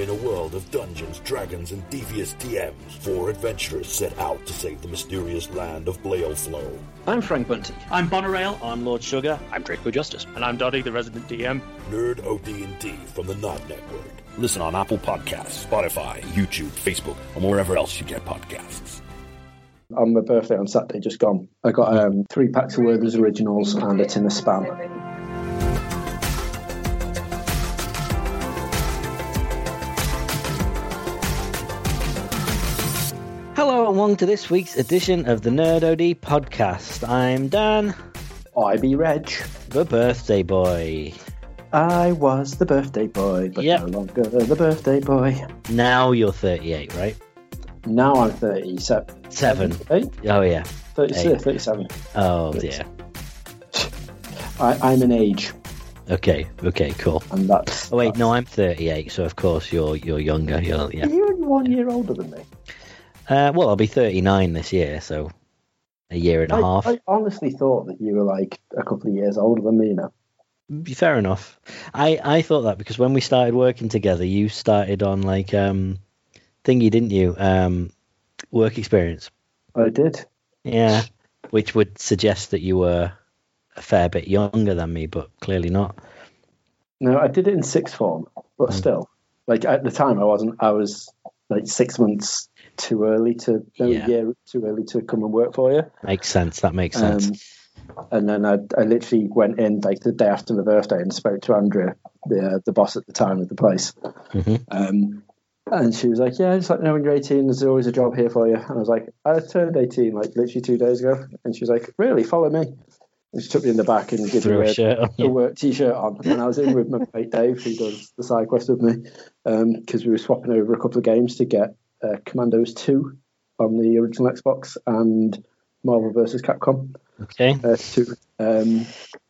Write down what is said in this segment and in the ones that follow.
In a world of dungeons, dragons, and devious DMs, four adventurers set out to save the mysterious land of Flow. I'm Frank Bunty. I'm Bonarail. I'm Lord Sugar. I'm Draco Justice. And I'm Dottie, the resident DM. Nerd OD&D from the Nod Network. Listen on Apple Podcasts, Spotify, YouTube, Facebook, and wherever else you get podcasts. On my birthday on Saturday, just gone, I got um, three packs of Werther's Originals and a tin of Spam. Welcome to this week's edition of the Nerd OD podcast. I'm Dan. I be Reg. The birthday boy. I was the birthday boy, but Yep. no longer the birthday boy. Now you're 38, right? Now I'm 37. Seven. Oh, yeah. 36, Eight. 37. Oh, dear. I, I'm an age, Okay, okay, cool. and that's. Oh, wait, no, I'm 38, so of course you're you're younger. You're, yeah. Are you one year older than me? Uh, well, I'll be 39 this year, so a year and a I, half. I honestly thought that you were like a couple of years older than me, you know. Fair enough. I, I thought that because when we started working together, you started on like um thingy, didn't you? Um, work experience. I did. Yeah, which would suggest that you were a fair bit younger than me, but clearly not. No, I did it in sixth form, but Hmm. still, like at the time, I wasn't. I was like six months too early to, no, Yeah. year too early to come and work for you. Makes sense. That makes sense. Um, and then I, I literally went in like the day after my birthday and spoke to Andrea, the uh, the boss at the time of the place. Mhm. Um, and she was like, "Yeah, just like me know when you're 18. There's always a job here for you." And I was like, "I turned 18 like literally two days ago." And she was like, "Really? Follow me." And she took me in the back and gave Threw me a a, a work t-shirt on, and I was in with my mate Dave, who does the side quest with me, because we were swapping over a couple of games to get uh, Commandos 2 on the original Xbox and Marvel vs. Capcom Okay. uh, 2. Um,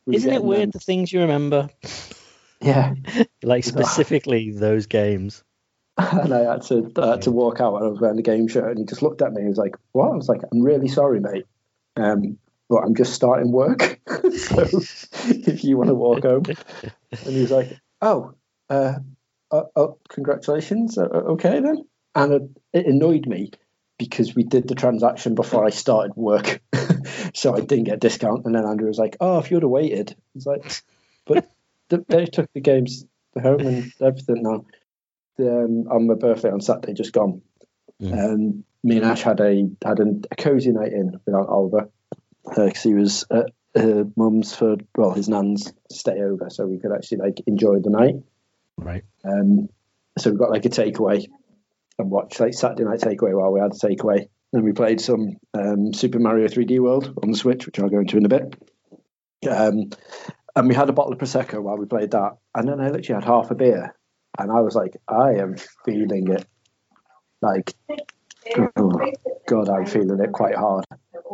we Isn't it weird them- the things you remember? Yeah, Like specifically those games. and I had to I had to walk out and I was wearing the game shirt, and he just looked at me. He was like, "What?" I was like, "I'm really sorry, mate, um, but I'm just starting work. so if you want to walk home," and he was like, "Oh, uh, uh, oh, congratulations. Uh, okay then." And it, annoyed me because we did the transaction before I started work, so I didn't get a discount. And then Andrew was like, "Oh, if you'd have waited," I was like, "But th- they took the games home and everything now." um, on my birthday on Saturday, just gone. Mm. Um, me and Ash had a had a, a cozy night in without Oliver because he was at her mum's for well his nan's stay over, so we could actually like enjoy the night. Right. Um, so we got like a takeaway and like Saturday night takeaway while we had a takeaway. Then we played some um, Super Mario 3D World on the Switch, which I'll go into in a bit. Um, and we had a bottle of prosecco while we played that, and then I literally had half a beer, and I was like, I am feeling it, like, oh, God, I'm feeling it quite hard,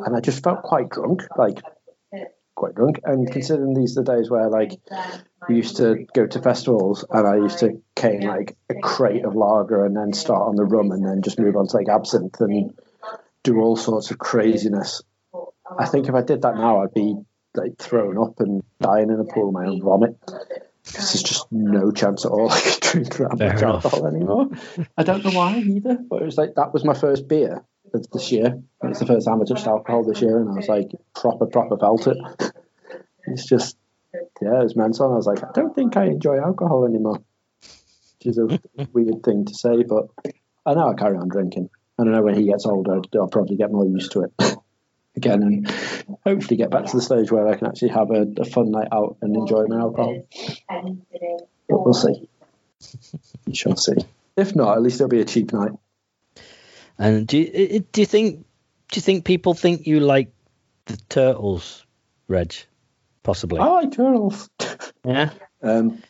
and I just felt quite drunk, like quite drunk. And considering these are the days where like we used to go to festivals, and I used to cane like a crate of lager, and then start on the rum, and then just move on to like absinthe and do all sorts of craziness. I think if I did that now, I'd be like thrown up and dying in a pool of my own vomit. Because there's just no chance at all I could drink that Fair much enough. alcohol anymore. I don't know why either, but it was like that was my first beer of this year. It's the first time I touched alcohol this year, and I was like proper, proper felt it. It's just, yeah, it was mental. And I was like, I don't think I enjoy alcohol anymore, which is a weird thing to say, but I know I carry on drinking. And I don't know when he gets older, I'll probably get more used to it again, and hopefully get back to the stage where I can actually have a, a fun night out and enjoy my alcohol. But we'll see. We shall see. If not, at least it'll be a cheap night. And do you, do you think do you think people think you like the turtles, Reg? Possibly. I like turtles. Yeah. Um,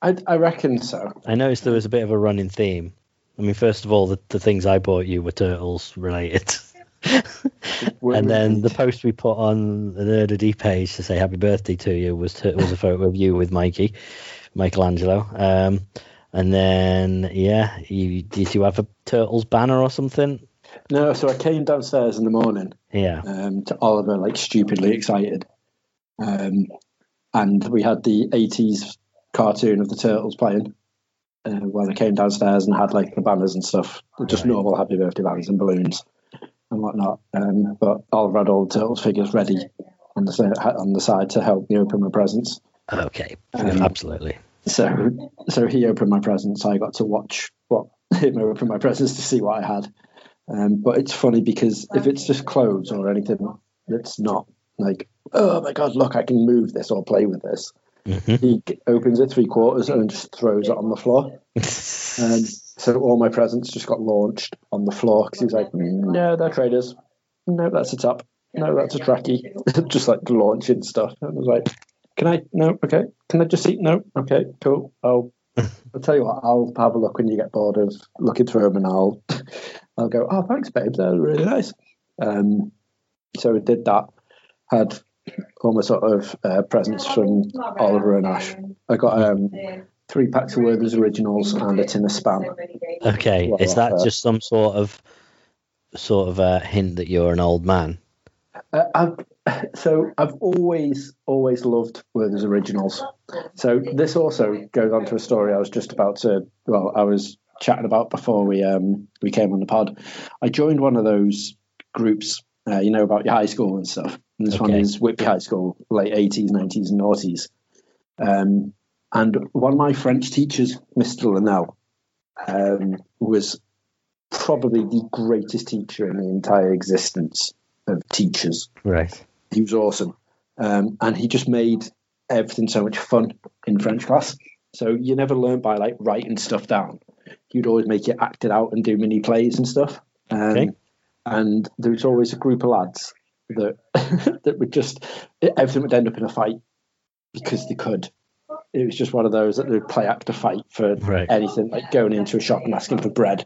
I, I reckon so. I noticed there was a bit of a running theme. I mean, first of all, the, the things I bought you were turtles related. and then the post we put on the D page to say happy birthday to you was to, was a photo of you with Mikey, Michelangelo. Um, and then yeah, you did you have a turtles banner or something? No, so I came downstairs in the morning Yeah. um, to Oliver, like stupidly excited. Um, and we had the 80s cartoon of the Turtles playing. uh, when I came downstairs and had like the banners and stuff, just right. normal happy birthday banners and balloons and whatnot. Um, but Oliver had all the turtles figures ready on the on the side to help me open my presents. Okay, um, absolutely. So, so he opened my presents. I got to watch what him open my presents to see what I had. Um, but it's funny because if it's just clothes or anything that's not like, oh my god, look, I can move this or play with this. Mm-hmm. He opens it three quarters and just throws it on the floor. and so all my presents just got launched on the floor because he's like, no, they're traders. No, that's a top. No, that's a tracky. just like launching stuff. And I was like, can I? No, okay. Can I just see? No, okay, cool. I'll. I'll tell you what. I'll have a look when you get bored of looking through them, and I'll. I'll go. Oh, thanks, babe. They're really nice. Um, so we did that. Had all my sort of uh, presents from Oliver and Ash. I got um, three packs of Werther's Originals and a tin of Spam. Okay, is that uh, just some sort of sort of a hint that you're an old man? Uh, I've, so I've always always loved Werther's Originals. So this also goes on to a story I was just about to. Well, I was chatting about before we um we came on the pod. I joined one of those groups, uh, you know, about your high school and stuff. And this okay. one is Whitby High School, late eighties, nineties, and noughties. Um, and one of my French teachers, Mr. Linnell, um, was probably the greatest teacher in the entire existence of teachers. Right. He was awesome. Um, and he just made everything so much fun in French class. So you never learn by like writing stuff down. He'd always make it acted out and do mini plays and stuff. Um, okay. And there was always a group of lads that that would just everything would end up in a fight because they could. It was just one of those that they'd play act a fight for right. anything, like going into a shop and asking for bread,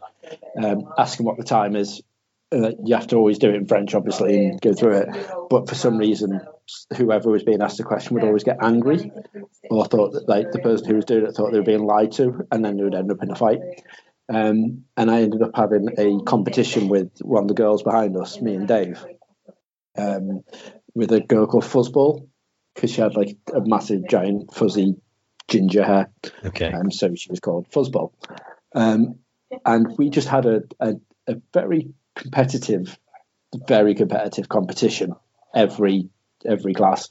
um, asking what the time is, uh, you have to always do it in French, obviously, and go through it. But for some reason, whoever was being asked the question would always get angry, or thought that like the person who was doing it thought they were being lied to, and then they would end up in a fight. Um, and I ended up having a competition with one of the girls behind us, me and Dave, um, with a girl called Fuzzball, because she had like a massive, giant, fuzzy ginger hair. Okay. Um, so she was called Fuzzball. Um, and we just had a, a, a very competitive, very competitive competition every every class,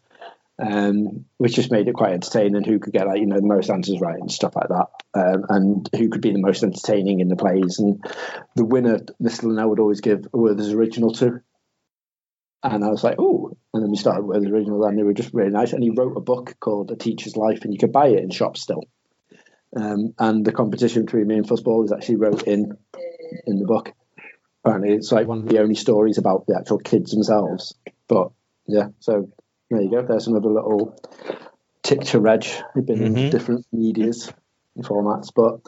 um, which just made it quite entertaining. Who could get like you know the most answers right and stuff like that, um, and who could be the most entertaining in the plays. And the winner, Mr. Linnell would always give Werther's original to. And I was like, oh, and then we started with the original, and they were just really nice. And he wrote a book called A Teacher's Life, and you could buy it in shops still. Um, and the competition between me and Fuzzball is actually wrote in in the book apparently it's like one of the only stories about the actual kids themselves. But yeah, so there you go. There's another little tick to reg. We've been mm-hmm. in different medias and formats, but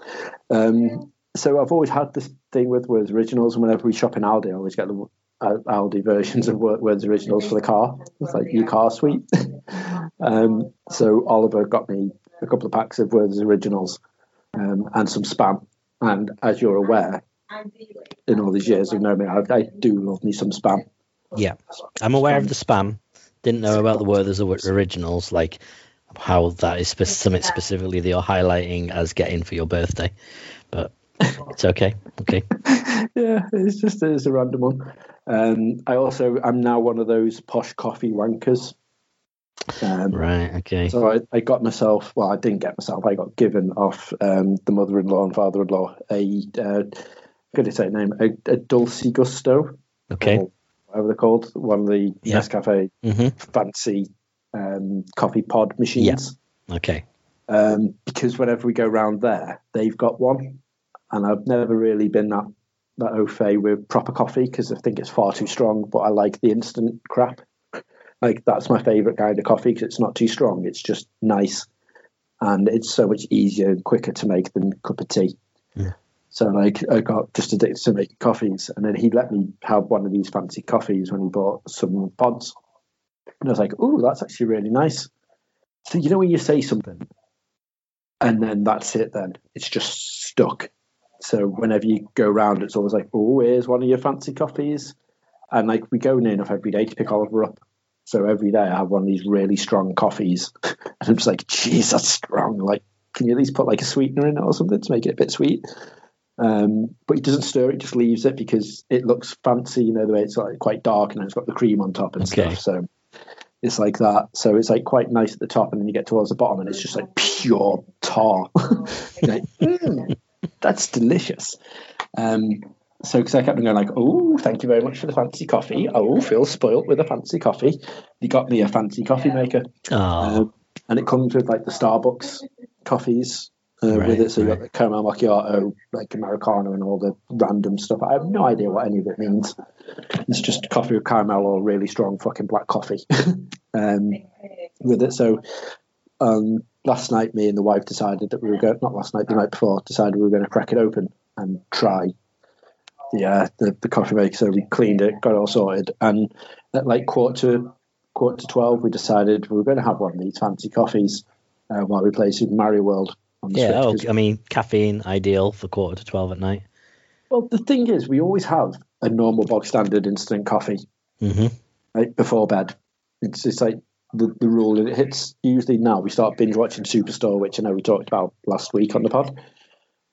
um, so I've always had this thing with Werther's Originals. And whenever we shop in Aldi, I always get the uh, Aldi versions of Werther's Originals for the car. It's like your car sweet. um, so Oliver got me a couple of packs of Werther's Originals um, and some spam. And as you're aware, in all these years of knowing me, I, I do love me some spam. Yeah, I'm aware spam. of the spam. Didn't know about the Werther's originals, like how that is spe- something specifically that you're highlighting as getting for your birthday. But it's okay. Okay. yeah, it's just it's a random one. Um, I also I'm now one of those posh coffee wankers. Um, right. Okay. So I, I got myself. Well, I didn't get myself. I got given off um, the mother-in-law and father-in-law a uh, good to say name, a, a Dolce Gusto. Okay. whatever they're called, one of the yeah. Nescafe mm-hmm. fancy um, coffee pod machines. Yeah. Okay. Um, because whenever we go around there, they've got one, and I've never really been that that au fait with proper coffee because I think it's far too strong. But I like the instant crap. Like that's my favorite kind of coffee because it's not too strong. It's just nice, and it's so much easier and quicker to make than a cup of tea. Yeah. So like I got just addicted to making coffees, and then he let me have one of these fancy coffees when he bought some pods, and I was like, "Oh, that's actually really nice." So you know when you say something, and then that's it. Then it's just stuck. So whenever you go around, it's always like, "Oh, here's one of your fancy coffees," and like we go near enough every day to pick Oliver up. So every day I have one of these really strong coffees, and I'm just like, "Geez, that's strong!" Like can you at least put like a sweetener in it or something to make it a bit sweet? Um, but he doesn't stir it; just leaves it because it looks fancy. You know the way it's like quite dark and it's got the cream on top and okay. stuff. So it's like that. So it's like quite nice at the top, and then you get towards the bottom, and it's just like pure tar. like, mm, that's delicious. Um, so because I kept on going like, oh, thank you very much for the fancy coffee. Oh, feel spoilt with a fancy coffee. He got me a fancy coffee maker, um, and it comes with like the Starbucks coffees uh, right, with it. So you right. got the caramel macchiato, like Americano, and all the random stuff. I have no idea what any of it means. It's just coffee with caramel or really strong fucking black coffee um, with it. So um, last night, me and the wife decided that we were going. Not last night, the night before, decided we were going to crack it open and try the uh, the, the coffee maker. So we cleaned it, got it all sorted, and at like quarter to quarter to twelve, we decided we were going to have one of these fancy coffees uh, while we play Super Mario World yeah, oh, I mean, caffeine ideal for quarter to twelve at night. Well, the thing is, we always have a normal bog standard instant coffee mm-hmm. right, before bed. It's it's like the, the rule, and it hits usually now. We start binge watching Superstore, which I know we talked about last week on the pod.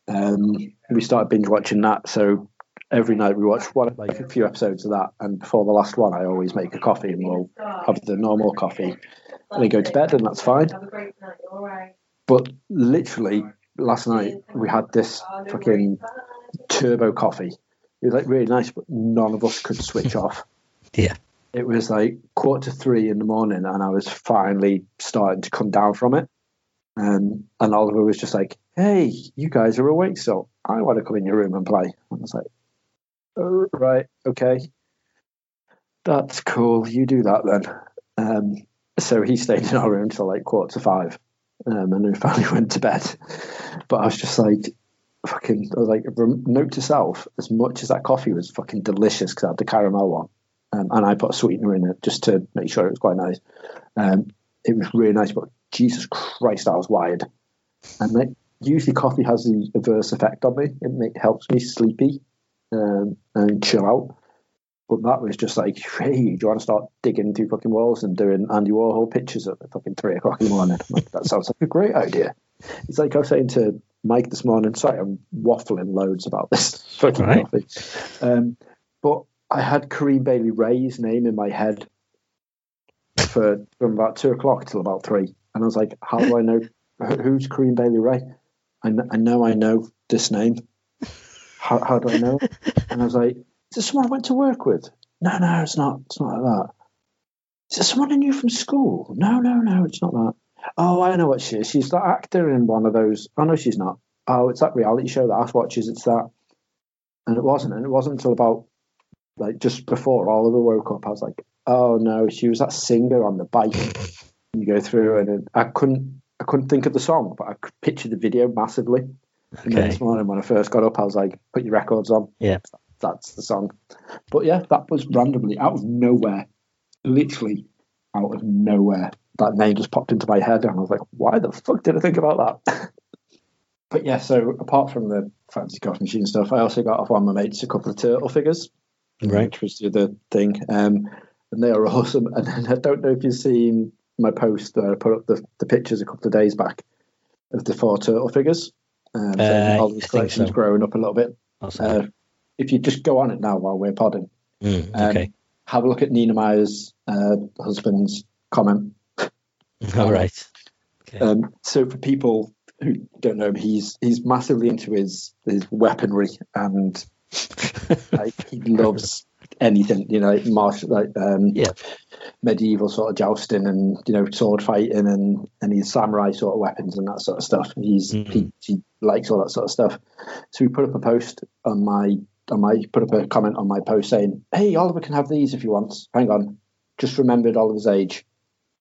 Um, we started binge watching that, so every night we watch one like a few episodes of that, and before the last one, I always make a coffee, and we'll have the normal coffee, and then go to bed, and that's fine. But literally last night we had this fucking turbo coffee. It was like really nice, but none of us could switch off. Yeah. It was like quarter to three in the morning, and I was finally starting to come down from it. Um, and Oliver was just like, "Hey, you guys are awake, so I want to come in your room and play." And I was like, oh, "Right, okay, that's cool. You do that then." Um, so he stayed in our room till like quarter to five, um, and then finally went to bed. But I was just like, fucking, I was like, note to self, as much as that coffee was fucking delicious because I had the caramel one, um, and I put a sweetener in it just to make sure it was quite nice. Um, it was really nice, but Jesus Christ, I was wired. And like, usually coffee has the adverse effect on me. It, it helps me sleepy um, and chill out. But that was just like, hey, do you want to start digging through fucking walls and doing Andy Warhol pictures at fucking three o'clock in the morning? Like, that sounds like a great idea. It's like I was saying to Mike this morning. Sorry, I'm waffling loads about this fucking right. coffee. Um, but I had Corinne Bailey Rae's name in my head for from about two o'clock till about three, and I was like, how do I know who's Corinne Bailey Rae? I, I know I know this name. How, how do I know? And I was like, is it someone I went to work with? No, no, it's not. It's not like that. Is it someone I knew from school? No, no, no, it's not that. Oh, I don't know what she is. She's that actor in one of those. Oh no, she's not. Oh, it's that reality show that Ash watches. It's that. And it wasn't. And it wasn't until about like just before Oliver woke up. I was like, oh no, she was that singer on the bike. you go through, and I couldn't. I couldn't think of the song, but I could picture the video massively. Okay. And then this morning when I first got up, I was like, "Put your records on." Yeah that's the song. But yeah, that was randomly out of nowhere, literally out of nowhere. That name just popped into my head, and I was like, "Why the fuck did I think about that?" but yeah, so apart from the fancy coffee machine stuff, I also got off one of my mates a couple of turtle figures, right? Which was the other thing, um, and they are awesome. And I don't know if you've seen my post that I put up the, the pictures a couple of days back of the four turtle figures. Um, so uh, all these collections so. growing up a little bit. Uh, if you just go on it now while we're podding, mm, okay. Um, have a look at Nina Meyer's uh, husband's comment. All right. Okay. Um, so for people who don't know him, he's he's massively into his his weaponry and like, he loves anything, you know, like martial, like um, yeah. medieval sort of jousting and you know sword fighting and and his samurai sort of weapons and that sort of stuff. He's mm-hmm. he, he likes all that sort of stuff. So we put up a post on my on my put up a comment on my post saying, "Hey, Oliver can have these if he wants." Hang on, just remembered Oliver's age.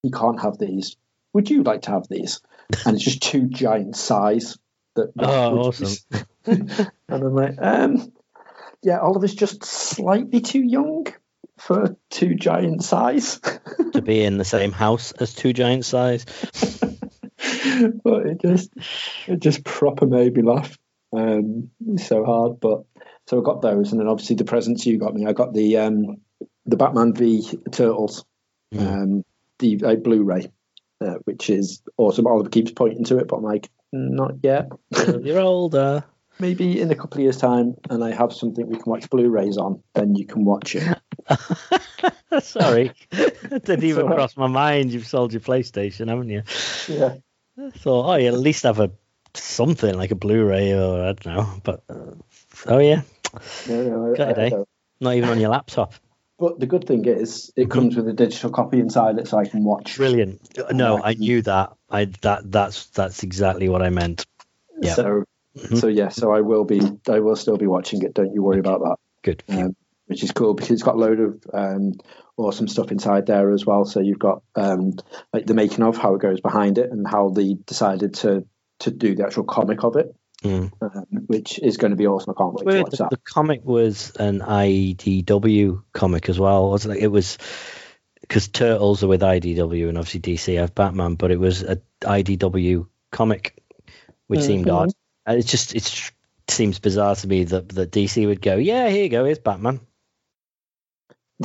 He can't have these. Would you like to have these? And it's just two giant size. That, oh, awesome! and I'm like, um, yeah, Oliver's just slightly too young for two giant size to be in the same house as two giant size. but it just it just proper made me laugh. Um, so hard, but so I got those, and then obviously the presents you got me. I got the um, the Batman v Turtles, mm. um, the uh, Blu-ray, uh, which is awesome. Oliver keeps pointing to it, but I'm like, not yet. You're older. Maybe in a couple of years' time, and I have something we can watch Blu-rays on, then you can watch it. Sorry, it didn't even right. cross my mind. You've sold your PlayStation, haven't you? Yeah. I thought, oh, you at least have a something like a Blu-ray or I don't know. But uh, oh yeah, no, no, I, not even on your laptop. But the good thing is, it comes with a digital copy inside it, so I can watch. Brilliant. No, I knew that. I that that's that's exactly what I meant. Yeah. So, mm-hmm. so yeah, so I will be, I will still be watching it. Don't you worry about that. Good. Um, which is cool because it's got a load of um, awesome stuff inside there as well. So you've got um, like the making of how it goes behind it and how they decided to to do the actual comic of it. Mm. Um, which is going to be awesome. I can't wait to watch the, that. The comic was an IDW comic as well, wasn't it? It was because Turtles are with IDW and obviously DC have Batman, but it was a IDW comic, which mm-hmm. seemed odd. And it's just it seems bizarre to me that that DC would go, yeah, here you go, here's Batman.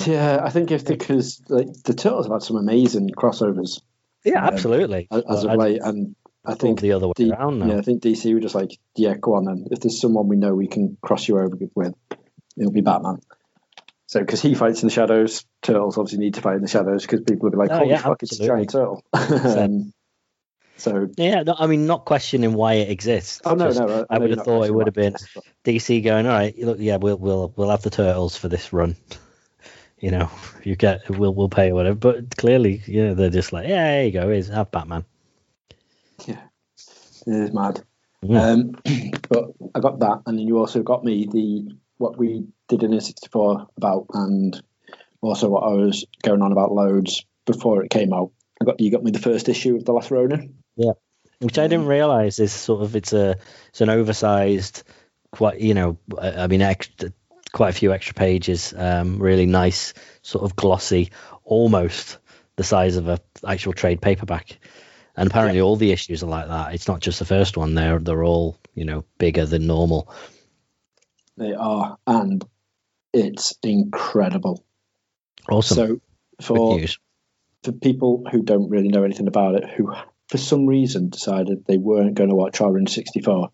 Yeah, I think if because like the Turtles have had some amazing crossovers. Yeah, um, absolutely. As, as of late, and I think the other way D- around now. Yeah, I think DC were just like, yeah, go on then. If there's someone we know we can cross you over with, it'll be Batman. So, because he fights in the shadows, turtles obviously need to fight in the shadows because people will be like, oh, "Holy yeah, fuck, absolutely. it's a giant turtle." um, so yeah, no, I mean, not questioning why it exists. Oh no, no, I, I would have thought it would have been exists, DC going, "All right, look, yeah, we'll we'll we'll have the turtles for this run." you know, you get we'll we'll pay whatever. But clearly, yeah, they're just like, yeah, there you go, here's have Batman. Yeah, it is mad. Um, but I got that, and then you also got me the what we did in a 64 about, and also what I was going on about loads before it came out. I got you got me the first issue of the Last Ronin. Yeah, which I didn't realize is sort of it's a it's an oversized, quite you know, I mean, extra, quite a few extra pages, um, really nice, sort of glossy, almost the size of a actual trade paperback. And apparently, yeah. all the issues are like that. It's not just the first one; they're they're all you know bigger than normal. They are, and it's incredible. Awesome. So for for people who don't really know anything about it, who for some reason decided they weren't going to watch Orange 64,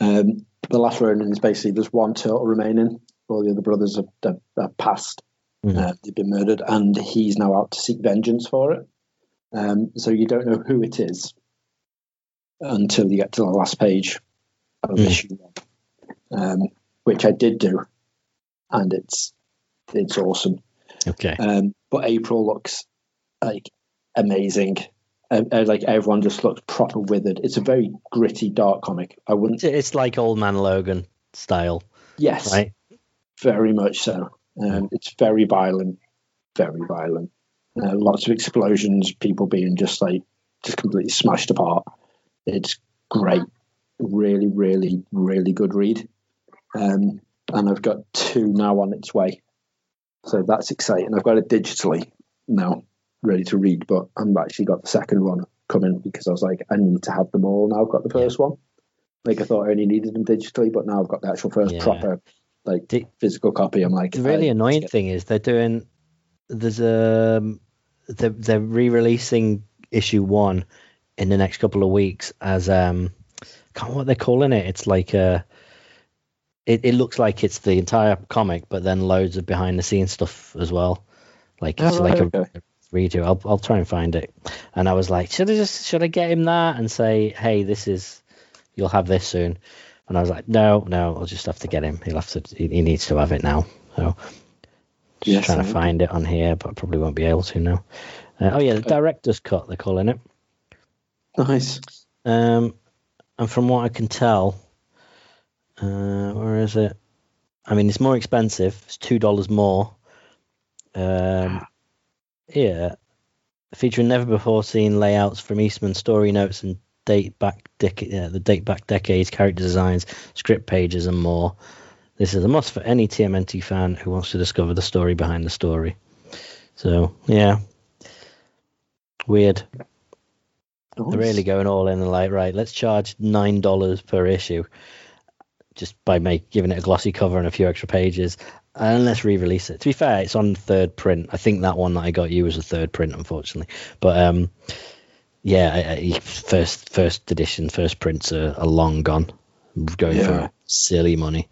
um, the last Ronin is basically there's one turtle remaining. All the other brothers have, have, have passed. Mm-hmm. Uh, they've been murdered, and he's now out to seek vengeance for it. Um, so you don't know who it is until you get to the last page of mm. issue one, um, which I did do, and it's it's awesome. Okay. Um, but April looks like amazing. Uh, uh, like everyone just looks proper withered. It's a very gritty, dark comic. I wouldn't. It's like Old Man Logan style. Yes. Right. Very much so. Um, it's very violent. Very violent. Uh, lots of explosions, people being just like just completely smashed apart. It's great, really, really, really good read. Um, and I've got two now on its way, so that's exciting. I've got it digitally now, ready to read, but I've actually got the second one coming because I was like, I need to have them all now. I've got the first one. Like I thought I only needed them digitally, but now I've got the actual first yeah. proper like the, physical copy. I'm like, the really annoying thing is they're doing there's a um, they're, they're re-releasing issue one in the next couple of weeks as um I can't what they're calling it. It's like a it, it looks like it's the entire comic, but then loads of behind the scenes stuff as well. Like it's oh, like okay. a redo. I'll I'll try and find it. And I was like, should I just should I get him that and say, hey, this is you'll have this soon. And I was like, no, no, I'll just have to get him. He'll have to. He, he needs to have it now. So just yes, trying to find it on here, but I probably won't be able to now. Uh, oh yeah, the director's cut. They're calling it. Nice. Um, and from what I can tell, uh, where is it? I mean, it's more expensive. It's two dollars more. Um, yeah, featuring never before seen layouts from Eastman, story notes, and date back dec- yeah, the date back decades, character designs, script pages, and more. This is a must for any TMNT fan who wants to discover the story behind the story. So yeah, weird. They're really going all in and like, right, let's charge nine dollars per issue, just by make giving it a glossy cover and a few extra pages, and let's re-release it. To be fair, it's on third print. I think that one that I got you was a third print, unfortunately. But um, Yeah, I, I, first first edition, first prints are, are long gone, going Yeah. for silly money,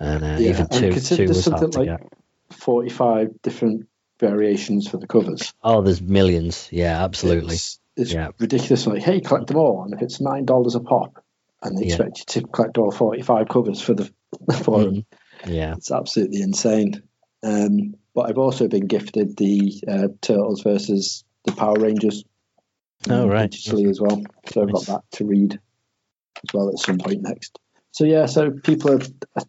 and uh, Yeah, even two consider two was hard something to like- get. 45 different variations for the covers. Oh, there's millions. Yeah, absolutely. It's, it's Yeah. ridiculous. Like, hey, collect them all, and if it's nine dollars a pop, and they Yeah. expect you to collect all 45 covers for the for them, Mhm. Yeah. it's absolutely insane. Um, but I've also been gifted the uh, Turtles versus the Power Rangers. Oh, um, right. digitally as well. So I've got that to read as well at some point next. So yeah, so people have, I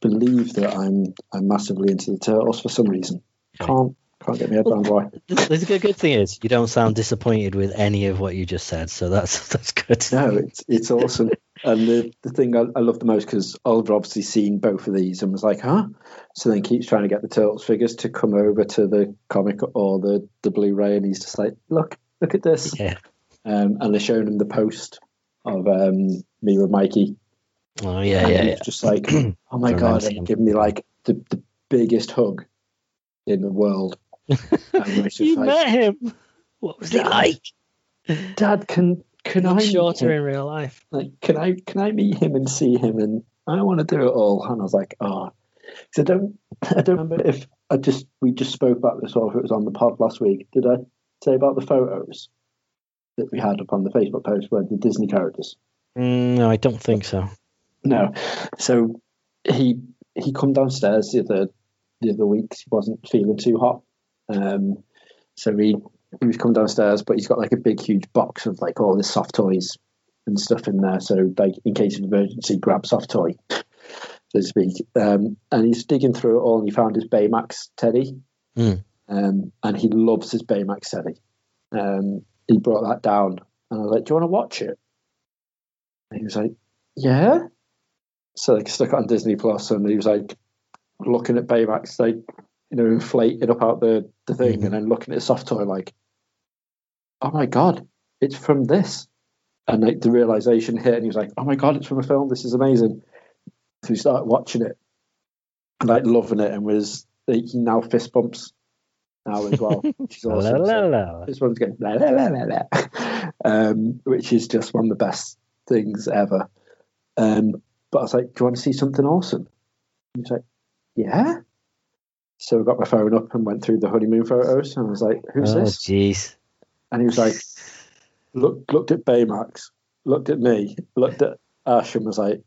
believe that I'm I'm massively into the Turtles for some reason. Can't can't get my head around why. The good, good thing is you don't sound disappointed with any of what you just said, so that's that's good. No, it's it's awesome. And the, the thing I, I love the most because Oliver obviously seen both of these and was like, huh? So then keeps trying to get the Turtles figures to come over to the comic or the, the Blu-ray, and he's just like, look, look at this. Yeah. Um, and they're showing him the post of um, me with Mikey. Oh yeah, and yeah, he's yeah. just like, oh my god, seeing and him. giving me like the, the biggest hug in the world. It's You like, met him. What was he like? Dad, can can I Much meet shorter him? in real life. like can I can I meet him and see him and I want to do it all and I was like oh so I don't I don't remember if I just we just spoke about this or if it was on the pod last week did I say about the photos that we had up on the Facebook post where the Disney characters Mm, no, I don't think so. No. So he he come downstairs the other the other week. He wasn't feeling too hot. Um so he he was come downstairs but he's got like a big huge box of like all his soft toys and stuff in there. So like in case of emergency grab soft toy so to speak. Um and he's digging through it all and he found his baymax teddy. Hmm. um and he loves his baymax teddy. Um he brought that down and i was like do you want to watch it? And he was like yeah so like stuck it on Disney Plus, and he was like looking at Baymax, like you know, inflating up out the the thing, Mhm. and then looking at a soft toy, like, oh my god, it's from this, and like the realization hit, and he was like, oh my god, it's from a film. This is amazing. So he started watching it, and like loving it, and was like, he now fist bumps now as well, which is La, awesome. la, So- this one's going la, la, la, la, la, um, which is just one of the best things ever. Um, but I was like, "Do you want to see something awesome?" He was like, "Yeah." So I got my phone up and went through the honeymoon photos, and I was like, "Who's Oh, this?" jeez. And he was like, "Look, looked at Baymax, looked at me, looked at Ash, and was like,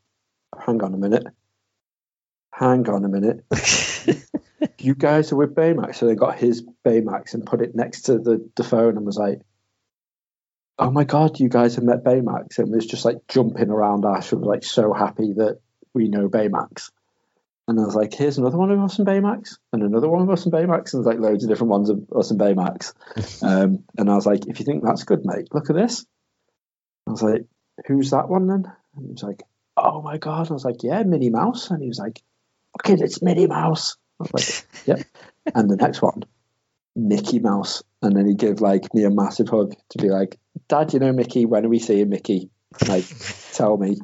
hang on a minute, hang on a minute." you guys are with Baymax. So they got his Baymax and put it next to the, the phone and was like, oh my God, you guys have met Baymax. And was just like jumping around Ash and was like so happy that we know Baymax. And I was like, here's another one of us in Baymax and another one of us in Baymax. And there's like loads of different ones of us and Baymax. um, and I was like, if you think that's good, mate, look at this. I was like, who's that one then? And he was like, oh my God. I was like, yeah, Minnie Mouse. And he was like, okay, it's Minnie Mouse. I was like, yep. And the next one, Mickey Mouse. And then he gave like me a massive hug to be like, Dad, you know Mickey, when are we seeing Mickey? Like, tell me.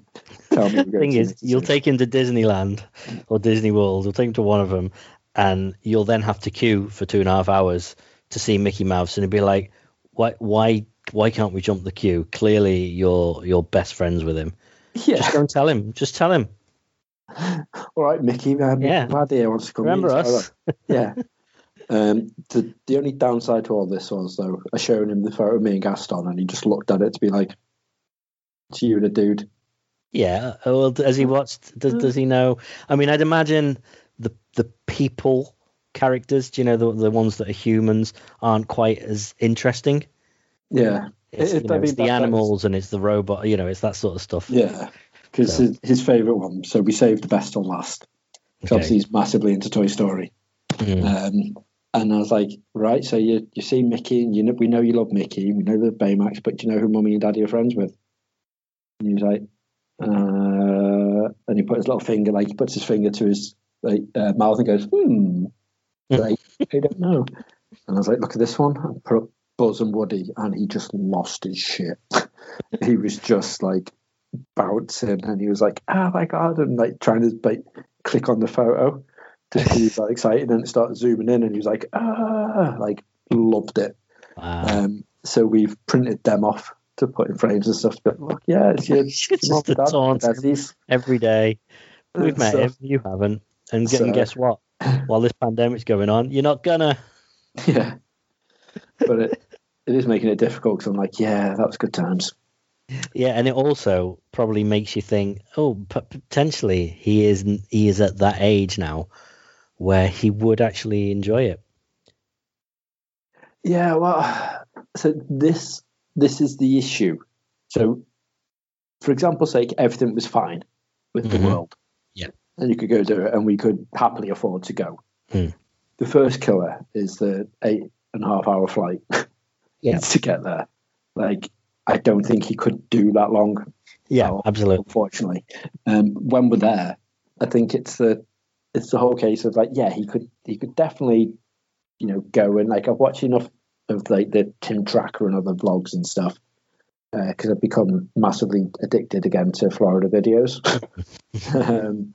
Tell me thing is, you'll take him to Disneyland or Disney World. You'll take him to one of them, and you'll then have to queue for two and a half hours to see Mickey Mouse, and it'd be like, why, why, why can't we jump the queue? Clearly, you're you're best friends with him. Yeah. Just go and tell him. Just tell him. All right, Mickey. Um, Yeah. Glad he wants to come. Remember us? yeah. Um, the the only downside to all this was though, I showed him the photo of me and Gaston, and he just looked at it to be like, "It's you and a dude." Yeah. Well, as he watched? Does Does he know? I mean, I'd imagine the the people characters, do you know, the the ones that are humans, aren't quite as interesting. Yeah, It's, It- you know, it's the that- that's- animals and it's the robot. You know, it's that sort of stuff. yeah, because So- his, his favorite one. So we saved the best till last. 'Cause Okay. Obviously, he's massively into Toy Story. Mm. Um, and I was like, right, so you you see Mickey, and you know we know you love Mickey, we know the Baymax, but do you know who Mummy and Daddy are friends with? And he was like, uh, and he put his little finger, like he puts his finger to his like uh, mouth and goes, hmm, like I don't know. And I was like, look at this one. I put up Buzz and Woody, and he just lost his shit. he was just like bouncing, and he was like, oh my god, and like trying to like click on the photo to see that excited and it started zooming in and he was like ah like loved it Wow. um so we've printed them off to put in frames and stuff. But look, yeah, it's, your, it's just a taunt every day. We've met him, you haven't. And, so, and guess what? While this pandemic's going on, you're not gonna. Yeah, but it, it is making it difficult because I'm like, yeah, that was good times. Yeah, and it also probably makes you think, oh, potentially he is he is at that age now where he would actually enjoy it. Yeah, well, so this this is the issue. So, for example's sake, everything was fine with mm-hmm. the world. Yeah, and you could go do it, and we could happily afford to go. Mm. The first killer is the eight and a half hour flight. yeah, to get there. Like, I don't think he could do that long. Yeah, absolutely. Unfortunately, um, when we're there, I think it's the it's the whole case of like, yeah, he could he could definitely, you know, go and like I've watched enough of like the Tim Tracker and other vlogs and stuff because uh, I've become massively addicted again to Florida videos. um,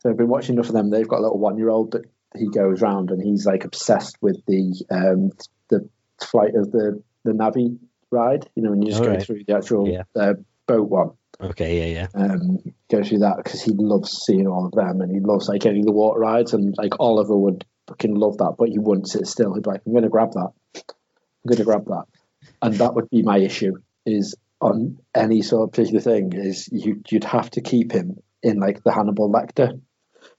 so I've been watching enough of them. They've got a little one year old that he goes around and he's like obsessed with the um, the flight of the the Navi ride. You know, when you just All go right. through the actual yeah. uh, boat one. Okay, yeah, yeah. Um, go through that because he loves seeing all of them, and he loves like any of the water rides, and like Oliver would fucking love that, but he wouldn't sit still. He'd be like, "I'm going to grab that. I'm going to grab that," and that would be my issue. Is on any sort of particular thing is you you'd have to keep him in like the Hannibal Lecter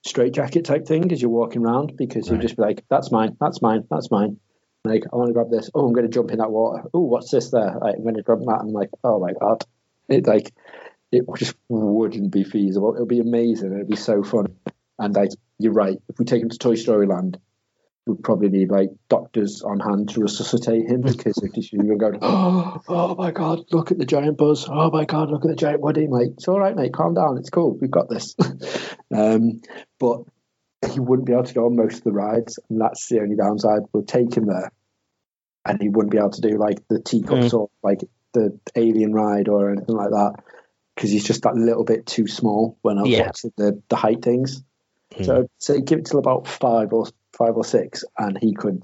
straight jacket type thing as you're walking around because right. you'd just be like, "That's mine. That's mine. That's mine." Like, I want to grab this. Oh, I'm going to jump in that water. Oh, what's this there? Like, I'm going to grab that. I'm like, oh my god, it like it just wouldn't be feasible. It would be amazing. It would be so fun. And like, you're right. If we take him to Toy Story Land, we'd probably need like doctors on hand to resuscitate him because if you're going, oh, oh my god, look at the giant buzz. Oh my god, look at the giant Woody, mate. It's all right, mate. Calm down. It's cool. We've got this. um, but he wouldn't be able to go on most of the rides, and that's the only downside. We'll take him there, and he wouldn't be able to do like the teacups mm. or like the alien ride or anything like that because he's just that little bit too small when I was yeah. watching the the height things. Mm. So say give it till about five or five or six, and he could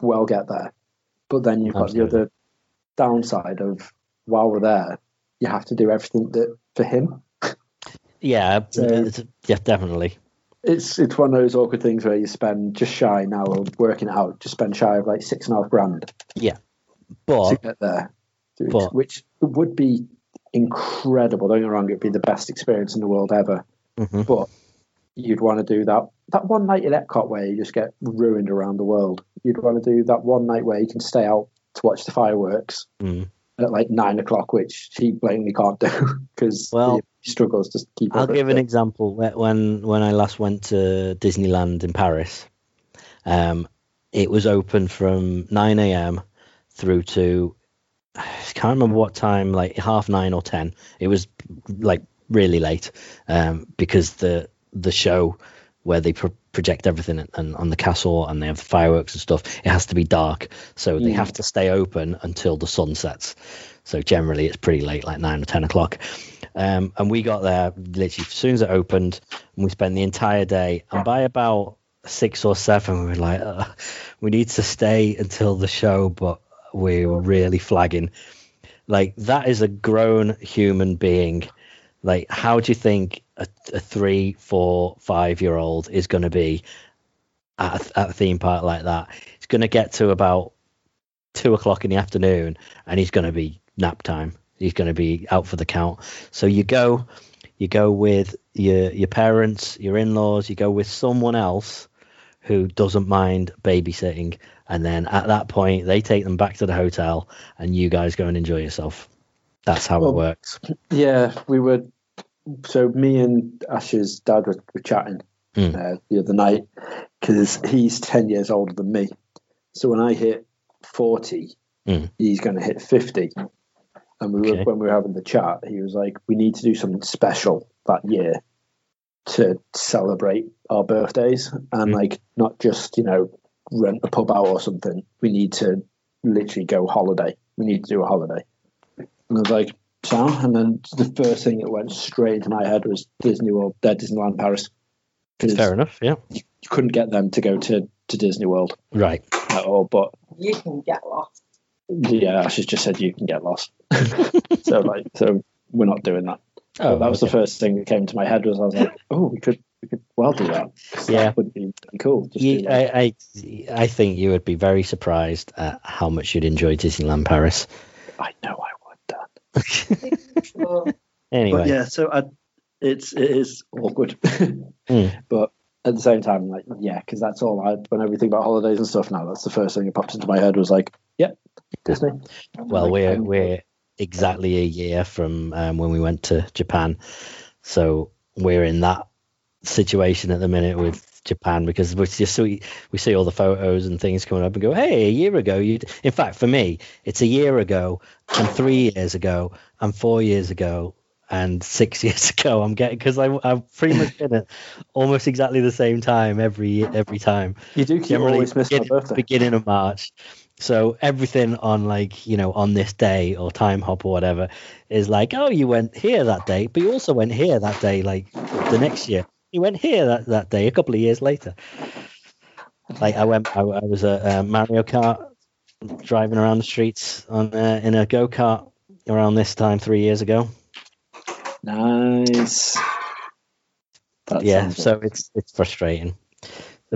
well get there. But then you've Absolutely. got the other downside of while we're there, you have to do everything that for him. Yeah, so, yeah, definitely it's it's one of those awkward things where you spend just shy now of working out, just spend shy of like six and a half grand. Yeah, but to get there, but, which would be incredible. Don't get me wrong; it'd be the best experience in the world ever. Mm-hmm. But you'd want to do that that one night at Epcot where you just get ruined around the world. You'd want to do that one night where you can stay out to watch the fireworks. Mm at like nine o'clock, which he blatantly can't do because well, he struggles to keep. I'll give an example. When when I last went to Disneyland in Paris, um, it was open from nine a.m. through to I can't remember what time, like half nine or ten. It was like really late um, because the the show where they pro- project everything and, and, on the castle and they have the fireworks and stuff, it has to be dark. So they mm. have to stay open until the sun sets. So generally it's pretty late, like nine or 10 o'clock. Um, and we got there literally as soon as it opened and we spent the entire day. And by about six or seven, we were like, uh, we need to stay until the show, but we were really flagging. Like that is a grown human being. Like, how do you think a, a three, four, five year old is going to be at a, at a theme park like that. It's going to get to about two o'clock in the afternoon and he's going to be nap time. He's going to be out for the count. So you go, you go with your your parents, your in laws. You go with someone else who doesn't mind babysitting, and then at that point they take them back to the hotel, and you guys go and enjoy yourself. That's how well, it works. Yeah, we were so me and Ash's dad were, were chatting mm. uh, the other night because he's 10 years older than me. So when I hit 40, mm. he's going to hit 50. And we okay. were, when we were having the chat, he was like, we need to do something special that year to celebrate our birthdays and mm. like not just, you know, rent a pub out or something. We need to literally go holiday. We need to do a holiday. And I was like, sound, and then the first thing that went straight into my head was Disney World, uh, Disneyland Paris. Fair enough, yeah. You, you, couldn't get them to go to, to Disney World, right? At all, but you can get lost. Yeah, Ash has just said you can get lost. so like, so we're not doing that. Oh, that was okay. the first thing that came to my head. Was I was like, oh, we could we could well do that. Yeah. that would be cool. Just You, I, I, I think you would be very surprised at how much you'd enjoy Disneyland Paris. I know I would, Dan. Anyway, But yeah, so I, it's it is awkward, Mm. but at the same time, like yeah, because that's all I. When everything about holidays and stuff now, that's the first thing that pops into my head was like, yeah, Disney. well, Like, we're um, we're exactly a year from um, when we went to Japan, so we're in that situation at the minute with Japan because we just see we see all the photos and things coming up and go, hey, a year ago you. In fact, for me, it's a year ago and three years ago and four years ago and six years ago. I'm getting because I I've pretty much been at almost exactly the same time every every time you do generally always miss my birthday. beginning of March. So everything on like you know on this day or time hop or whatever is like oh you went here that day, but you also went here that day like the next year. You went here that, that day a couple of years later. Like I went, I, I was a, uh, Mario Kart driving around the streets on uh, in a go kart around this time three years ago. Nice. That yeah, so good. it's it's frustrating.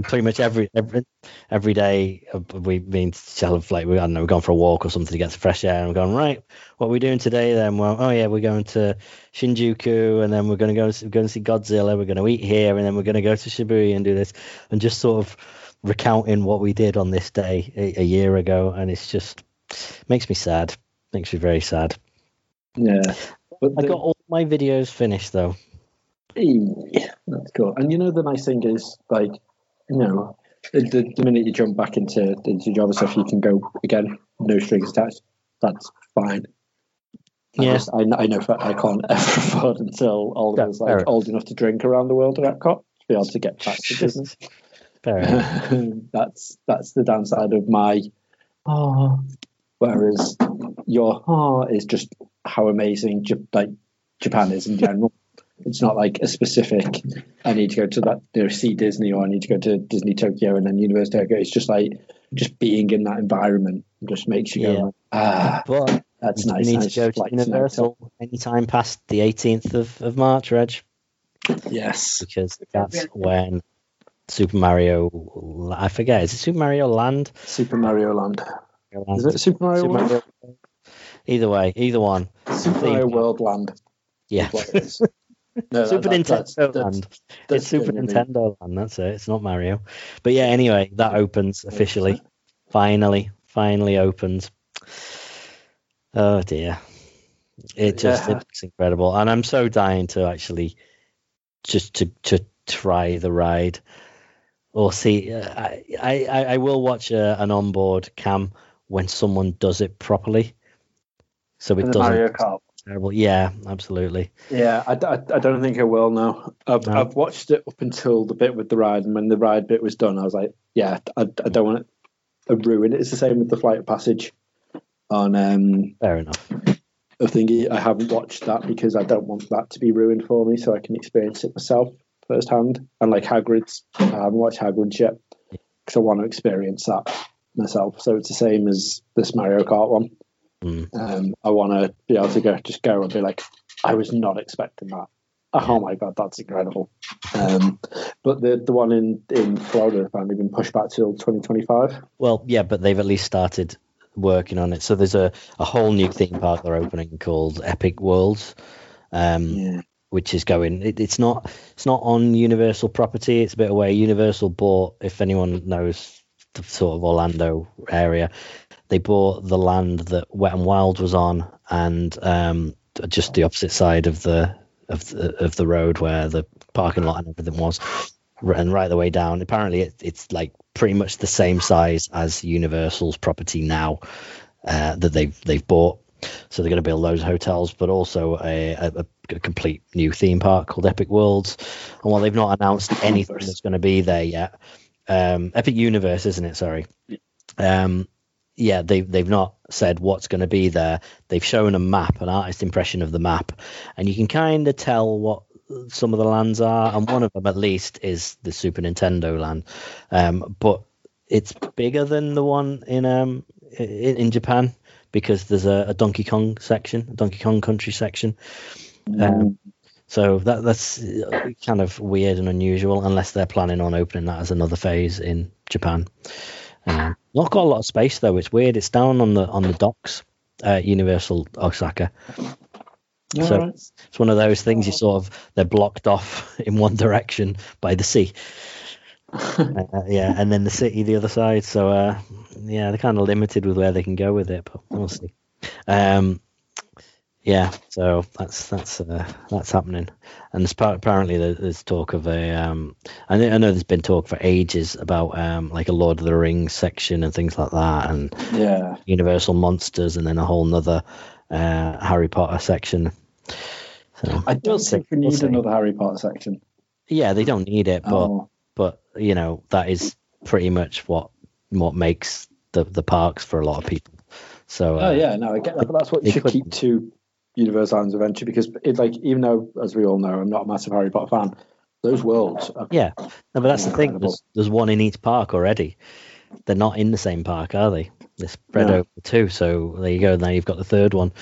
Pretty much every every every day we've been sort of like we I don't know we've gone for a walk or something to get some fresh air and we're going right. What are we doing today then? Well, oh yeah, we're going to Shinjuku and then we're going to go we're going to see Godzilla. We're going to eat here and then we're going to go to Shibuya and do this and just sort of recounting what we did on this day a, a year ago and it's just makes me sad. Makes me very sad. yeah. But I the- got all my videos finished though. Yeah, that's cool. And you know, the nice thing is, like, you know, the, the, minute you jump back into into Java stuff, you can go again, no strings attached. That's fine. Yes, Yeah. I, I know for, I can't ever afford until fair like old enough to drink around the world at Epcot to be able to get back to business. That's that's the downside of my oh. Whereas your oh is just how amazing Jap- like Japan is in general. It's not like a specific. I need to go to that you know, see Disney or I need to go to Disney Tokyo and then Universal Tokyo. It's just like just being in that environment just makes you Yeah. go ah But that's you nice. need nice to go to flights and Universal anytime past the 18th of, of March, Reg. Yes. because that's when Super Mario. I forget. Is it Super Mario Land? Super Mario Land. Is it Super Mario Super World? Mario- Either way, either one. Super Mario. World Land. Yeah. is what it is. No, Super that- Nintendo that's- that's- Land. that's it's Super Nintendo Land. That's it. It's not Mario. But yeah. Anyway, that opens officially. Finally, finally opens. Oh dear. It just Yeah. looks incredible, and I'm so dying to actually just to to try the ride or see. Uh, I, I I will watch a, an onboard cam when someone does it properly, so it doesn't Mario Kart. Terrible. Yeah, absolutely. Yeah, I, I, I don't think I will now. I've, No? I've watched it up until the bit with the ride, and when the ride bit was done, I was like, yeah, I, I don't want to ruin it. It's the same with the Flight of Passage on um, Fair enough. I think I haven't watched that because I don't want that to be ruined for me, so I can experience it myself firsthand. And like Hagrid's, I haven't watched Hagrid's yet because I want to experience that myself. So it's the same as this Mario Kart one. Mm. Um, I want to be able to go, just go and be like, I was not expecting that. Oh my god, that's incredible! Um, but the the one in in Florida apparently been pushed back till 2025. Well, yeah, but they've at least started working on it. So there's a, a whole new theme park they're opening called Epic Worlds, um, Yeah, which is going. It, it's not it's not on Universal property. It's a bit away. Universal bought, if anyone knows the sort of Orlando area, they bought the land that Wet and Wild was on, and um, just the opposite side of the of the of the road where the parking lot and everything was, and right the way down. Apparently, it, it's like pretty much the same size as Universal's property now uh, that they've they've bought. So they're going to build loads of hotels, but also a, a, a complete new theme park called Epic Worlds. And while they've not announced anything that's going to be there yet, um, Epic Universe, isn't it? Sorry. Um, yeah, they they've not said what's going to be there. They've shown a map, an artist impression of the map, and you can kind of tell what some of the lands are, and one of them at least is the Super Nintendo land. Um, but it's bigger than the one in um in, in Japan because there's a, a, Donkey Kong section, a Donkey Kong Country section. Mm. Um, so that that's uh, kind of weird and unusual, unless they're planning on opening that as another phase in Japan. Um, not got a lot of space though. It's weird. It's down on the on the docks, uh, Universal Osaka. so right. it's one of those things you sort of they're blocked off in one direction by the sea. uh, yeah, and then the city the other side. So uh, yeah, they're kind of limited with where they can go with it, but we'll see. Um, yeah, so that's that's uh, that's happening, and there's apparently there's talk of a. Um, I, know, I know there's been talk for ages about um, like a Lord of the Rings section and things like that, and yeah, Universal monsters, and then a whole another uh, Harry Potter section. So, I don't think we need we'll another Harry Potter section. Yeah, they don't need it, but oh. but you know that is pretty much what what makes the the parks for a lot of people. So, oh uh, yeah, no, I get that, but that's what you should keep to Universal Islands Adventure because it like even though as we all know I'm not a massive Harry Potter fan, those worlds. yeah, no, but that's the thing. There's, there's, one in each park already. They're not in the same park, are they? They're spread over two. So there you go. Now you've got the third one.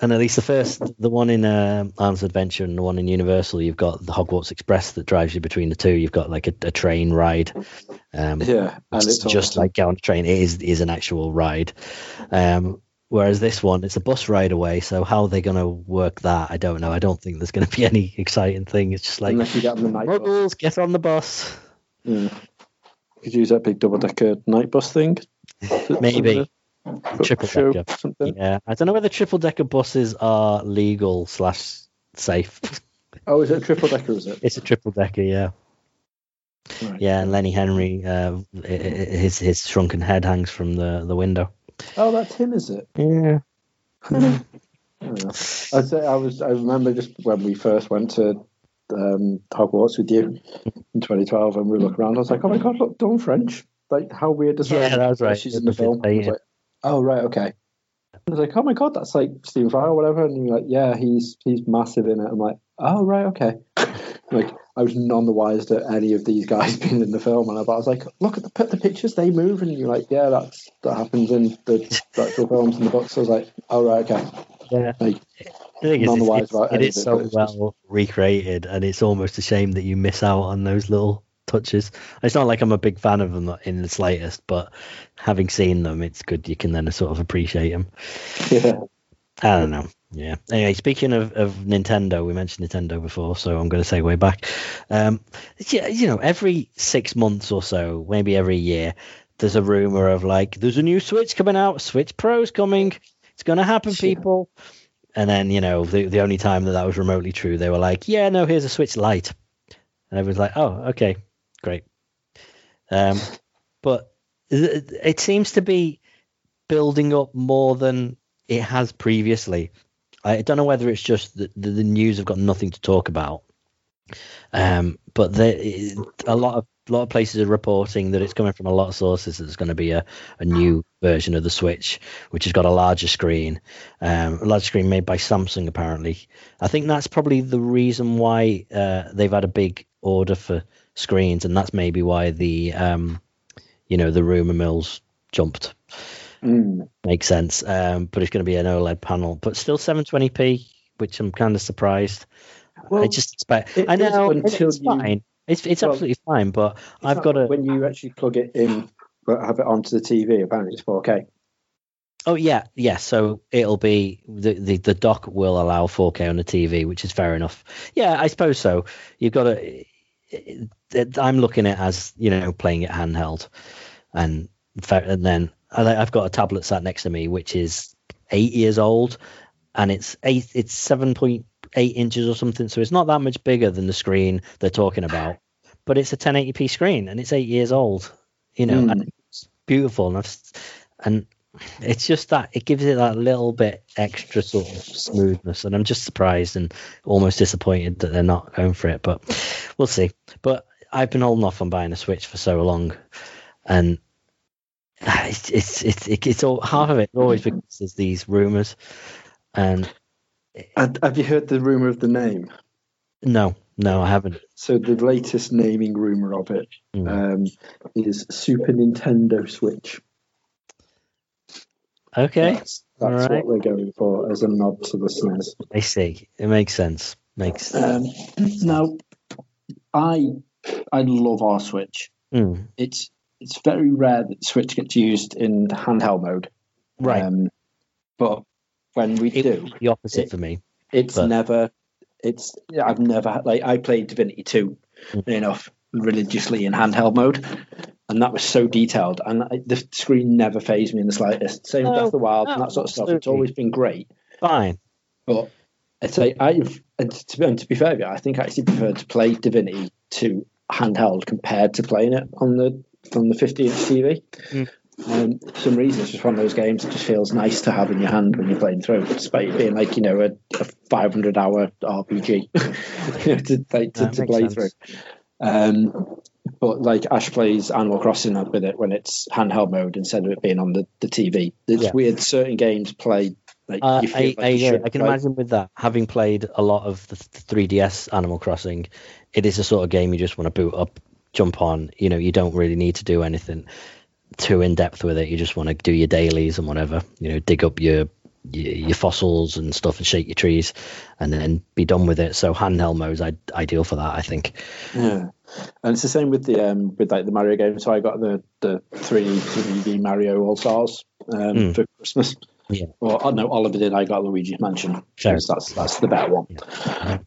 And at least the first, the one in uh, Islands Adventure and the one in Universal, you've got the Hogwarts Express that drives you between the two. You've got like a, a train ride. Um, yeah, and it's, just like get on a train. It is is an actual ride. Um, Whereas this one, it's a bus ride away. So how are they're going to work that, I don't know. I don't think there's going to be any exciting thing. It's just like unless you get on the night bus. get on the bus. Yeah. Could use that big double decker night bus thing. Maybe triple decker. Yeah, I don't know whether triple decker buses are legal slash safe. Oh, is it a triple decker? Is it? It's a triple decker. Yeah. Right. Yeah, and Lenny Henry, uh, his his shrunken head hangs from the the window. Oh, that's him, is it? Yeah. I, say I was. I remember just when we first went to um, Hogwarts with you in 2012, and we looked around. I was like, "Oh my god, look, Dawn French! Like, how weird is that?" Yeah, that was right. She's in the film. Like, "Oh right, okay." I was like, "Oh my god, that's like Stephen Fry or whatever," and you're like, "Yeah, he's he's massive in it." I'm like, "Oh right, okay." like I was none the wiser to any of these guys being in the film, and I was like, "Look at the the pictures; they move." And you're like, "Yeah, that's that happens in the actual films and the books." So I was like, "Oh right, okay." Yeah. Like, the thing is, it's, it's, it is so well recreated, and it's almost a shame that you miss out on those little touches. It's not like I'm a big fan of them in the slightest, but having seen them, it's good. You can then sort of appreciate them. Yeah. I don't know. Yeah. Anyway, speaking of, of Nintendo, we mentioned Nintendo before, so I'm going to segue back. Um, you know, every six months or so, maybe every year, there's a rumor of like, there's a new Switch coming out, Switch Pro's coming, it's going to happen, people. And then, you know, the, the only time that that was remotely true, they were like, yeah, no, here's a Switch Lite. And everyone's like, oh, okay, great. Um, but it seems to be building up more than it has previously. I don't know whether it's just that the, the news have got nothing to talk about, um, but the, a lot of a lot of places are reporting that it's coming from a lot of sources. That there's going to be a, a new version of the Switch, which has got a larger screen, um, a large screen made by Samsung. Apparently, I think that's probably the reason why uh, they've had a big order for screens, and that's maybe why the um, you know the rumor mills jumped. Mm. Makes sense. Um, but it's going to be an OLED panel, but still 720p, which I'm kind of surprised. Well, I just expect. I know until it's you, fine. It's it's well, absolutely fine, but I've got to. When you actually plug it in, but have it onto the TV, apparently it's 4K. Oh yeah, yeah. So it'll be the, the the dock will allow 4K on the TV, which is fair enough. Yeah, I suppose so. You've got to. I'm looking at it as you know playing it handheld, and and then I've got a tablet sat next to me which is eight years old, and it's eight. It's seven point eight inches or something, so it's not that much bigger than the screen they're talking about. But it's a 1080p screen, and it's eight years old. You know, mm. and it's beautiful, and I've, and it's just that it gives it that little bit extra sort of smoothness, and I'm just surprised and almost disappointed that they're not going for it. But we'll see. But I've been holding off on buying a Switch for so long, and it's it's it's, it's all half of it always because there's these rumors, and have you heard the rumor of the name? No, no, I haven't. So the latest naming rumor of it mm. um, is Super Nintendo Switch. Okay. That's, that's Alright. what we're going for as a nod to listeners. I see. It makes sense. Makes Um, now, I I love our Switch. Mm, It's it's very rare that Switch gets used in handheld mode. right. Um, but when we it do, the opposite it- for me. it's but- never. It's I've never had like I played Divinity two Mm. enough religiously in handheld mode, and that was so detailed, and I, the screen never phased me in the slightest. Same with No, Breath of the Wild and that sort of stuff. It's always been great. Fine. But it's like I've and to, be, and to be fair, with you, I think I actually prefer to play Divinity two handheld compared to playing it on the on the 50 inch TV. Mm. Um, for some reason, it's just one of those games that just feels nice to have in your hand when you're playing through, despite it being like you know a, a 500 hour RPG you know, to, like, to, to play sense. through. Um, but like Ash plays Animal Crossing with it when it's handheld mode instead of it being on the, the TV. It's Yeah. weird. Certain games play like Uh, I, like I, yeah, I can play. imagine with that, having played a lot of the 3DS Animal Crossing, it is a sort of game you just want to boot up, jump on. You know, you don't really need to do anything too in depth with it. You just want to do your dailies and whatever. You know, dig up your your, fossils and stuff and shake your trees, and then be done with it. So handheld mode's I- ideal for that, I think. Yeah, and it's the same with the um with like the Mario game. So I got the the three three D Mario All Stars um, Mm. for Christmas. Yeah. Well, oh, no, Oliver did. I got Luigi's Mansion. Because That's that's the better one.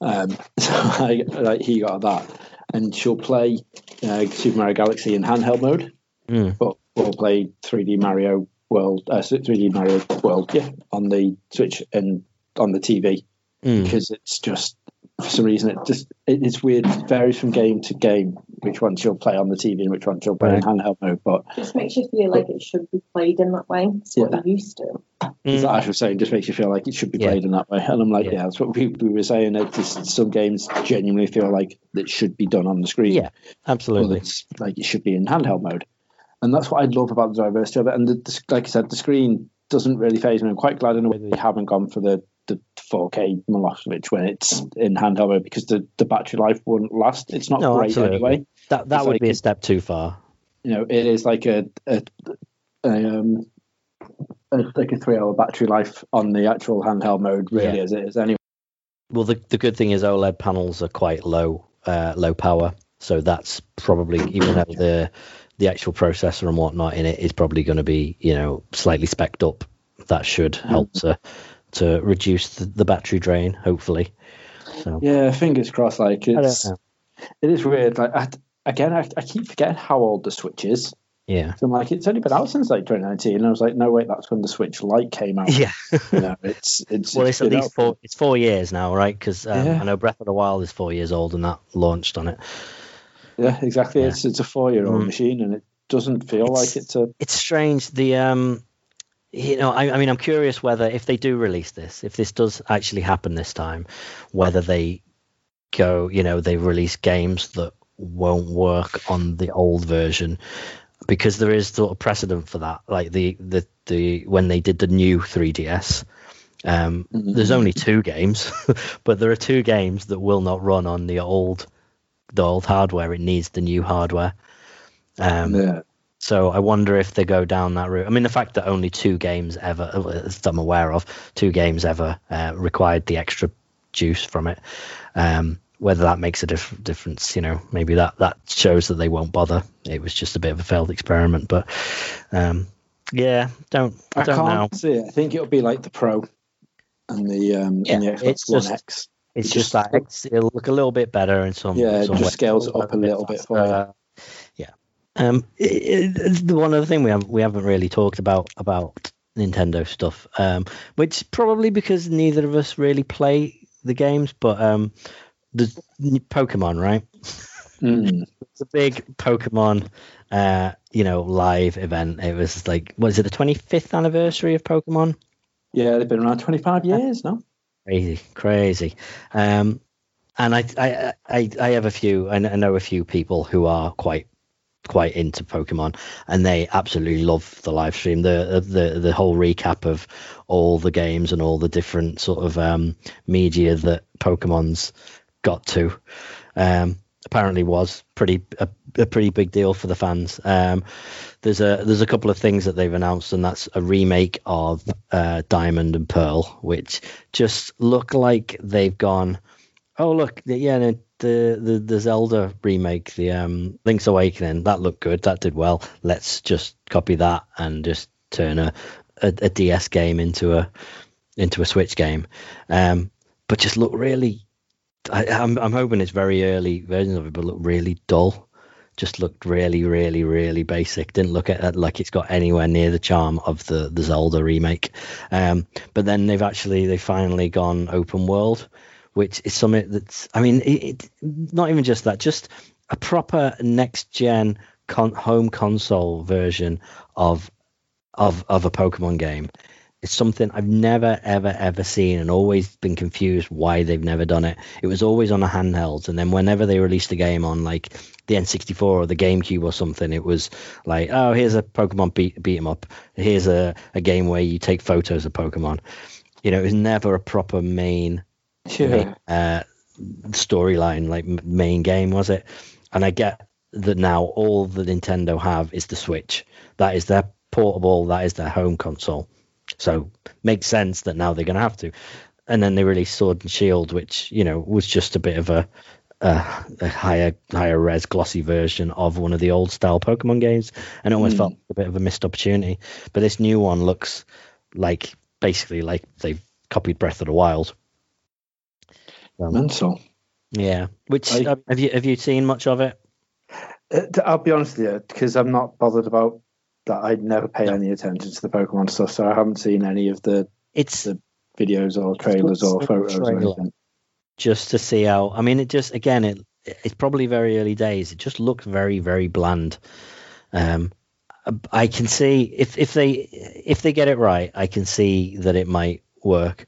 Um, so I like he got that, and she'll play uh, Super Mario Galaxy in handheld mode, Mm. but we'll play 3D Mario World, uh, 3D Mario World, yeah, on the Switch and on the TV Mm. because it's just for some reason it just it, it's weird. It varies from game to game which ones you'll play on the TV and which ones you'll play in handheld mode. But Just makes you feel like it should be played in that way. It's what Yeah. you used to. as Mm. Ash was saying, just makes you feel like it should be Yeah. played in that way. And I'm like, Yeah. yeah, that's what we, we were saying. It just some games genuinely feel like it should be done on the screen. Yeah, absolutely. it's like it should be in handheld mode, and that's what I love about the diversity of it. And the, the, like I said, the screen doesn't really phase me. I'm quite glad in a way that they haven't gone for the the 4K Milosevic when it's in handheld mode because the, the battery life wouldn't last. It's not No, great absolutely. anyway. That that it's would like- be a step too far. You know, it is like a, a, a um a, like a three hour battery life on the actual handheld mode, really, Yeah. as it is anyway. Well, the the good thing is OLED panels are quite low uh, low power, so that's probably even though the the actual processor and whatnot in it is probably going to be you know slightly specced up. That should help to to reduce the, the battery drain, hopefully. So Yeah, fingers crossed. Like it's it is weird. Like I, again, I, I keep forgetting how old the Switch is. yeah, So I'm like, it's only been out since like 2019. And I was like, no, wait, that's when the Switch Lite came out. yeah. You know, it's it's well, it's at least out- four. It's four years now, right? Because um, Yeah. I know Breath of the Wild is four years old, and that launched on it. Yeah, exactly. Yeah. It's it's a four year old Mm. machine, and it doesn't feel It's- like it's a. it's strange. The um, you know, I, I mean, I'm curious whether if they do release this, if this does actually happen this time, whether they go, you know, they release games that won't work on the old version, because there is sort of precedent for that. Like the the the when they did the new 3ds. Um, Mhm. There's only two games, but there are two games that will not run on the old, the old hardware. It needs the new hardware. Um, yeah. So I wonder if they go down that route. I mean, the fact that only two games ever, as I'm aware of, two games ever uh, required the extra juice from it. Um, whether that makes a diff- difference, you know, maybe that that shows that they won't bother. It was just a bit of a failed experiment, but um, yeah, don't I don't can't know. see it. I think it'll be like the Pro and the um and the Yeah, Xbox it's One just- X. It's It just just- that it'll look a little bit better in some. Yeah, it just ways. scales it up a little bit for you. Uh, yeah. Um, it, it, the one other thing we have we haven't really talked about about Nintendo stuff, um, which probably because neither of us really play the games, but um, the Pokemon, right? Mm. It's a big Pokemon, uh, you know, live event. It was like, was it the 25th anniversary of Pokemon? Yeah, they've been around 25 years now. Crazy, crazy. Um, and I, I, I, I have a few. I I know a few people who are quite, quite into Pokemon, and they absolutely love the live stream. The, the, the whole recap of all the games and all the different sort of um, media that Pokemon's got to. Um, apparently was pretty a, a, pretty big deal for the fans. Um, there's a there's a couple of things that they've announced, and that's a remake of uh, Diamond and Pearl, which just look like they've gone. Oh look, yeah, the the the Zelda remake, the um, Link's Awakening, that looked good, that did well. Let's just copy that and just turn a a, a DS game into a into a Switch game, um, but just look really. I, am I'm, I'm hoping it's very early versions of it, but look really dull. Just looked really, really, really basic. Didn't look at it like it's got anywhere near the charm of the the Zelda remake. Um, but then they've actually they finally gone open world, which is something that's I mean, it, it, not even just that, just a proper next gen con- home console version of of of a Pokemon game. It's something I've never ever ever seen and always been confused why they've never done it. It was always on a handheld, and then whenever they released a game on like the N64 or the GameCube or something, it was like, oh, here's a Pokemon beat beat 'em up. Here's a, a game where you take photos of Pokemon. You know, it was never a proper main, yeah. uh, storyline like main game, was it? And I get that now all the Nintendo have is the Switch. That is their portable, that is their home console. So makes sense that now they're going to have to. And then they released Sword and Shield, which you know was just a bit of a, a, a higher higher res glossy version of one of the old style Pokemon games, and it almost mm. felt a bit of a missed opportunity. But this new one looks like basically like they've copied Breath of the Wild. Um, Mental. Yeah. Which I, have you have you seen much of it? Uh, I'll be honest with you, because I'm not bothered about that I'd never pay any attention to the Pokemon stuff, so I haven't seen any of the it's the videos or trailers or photos or anything. Just to see how I mean it just again it it's probably very early days. It just looks very, very bland. Um I can see if if they if they get it right, I can see that it might work.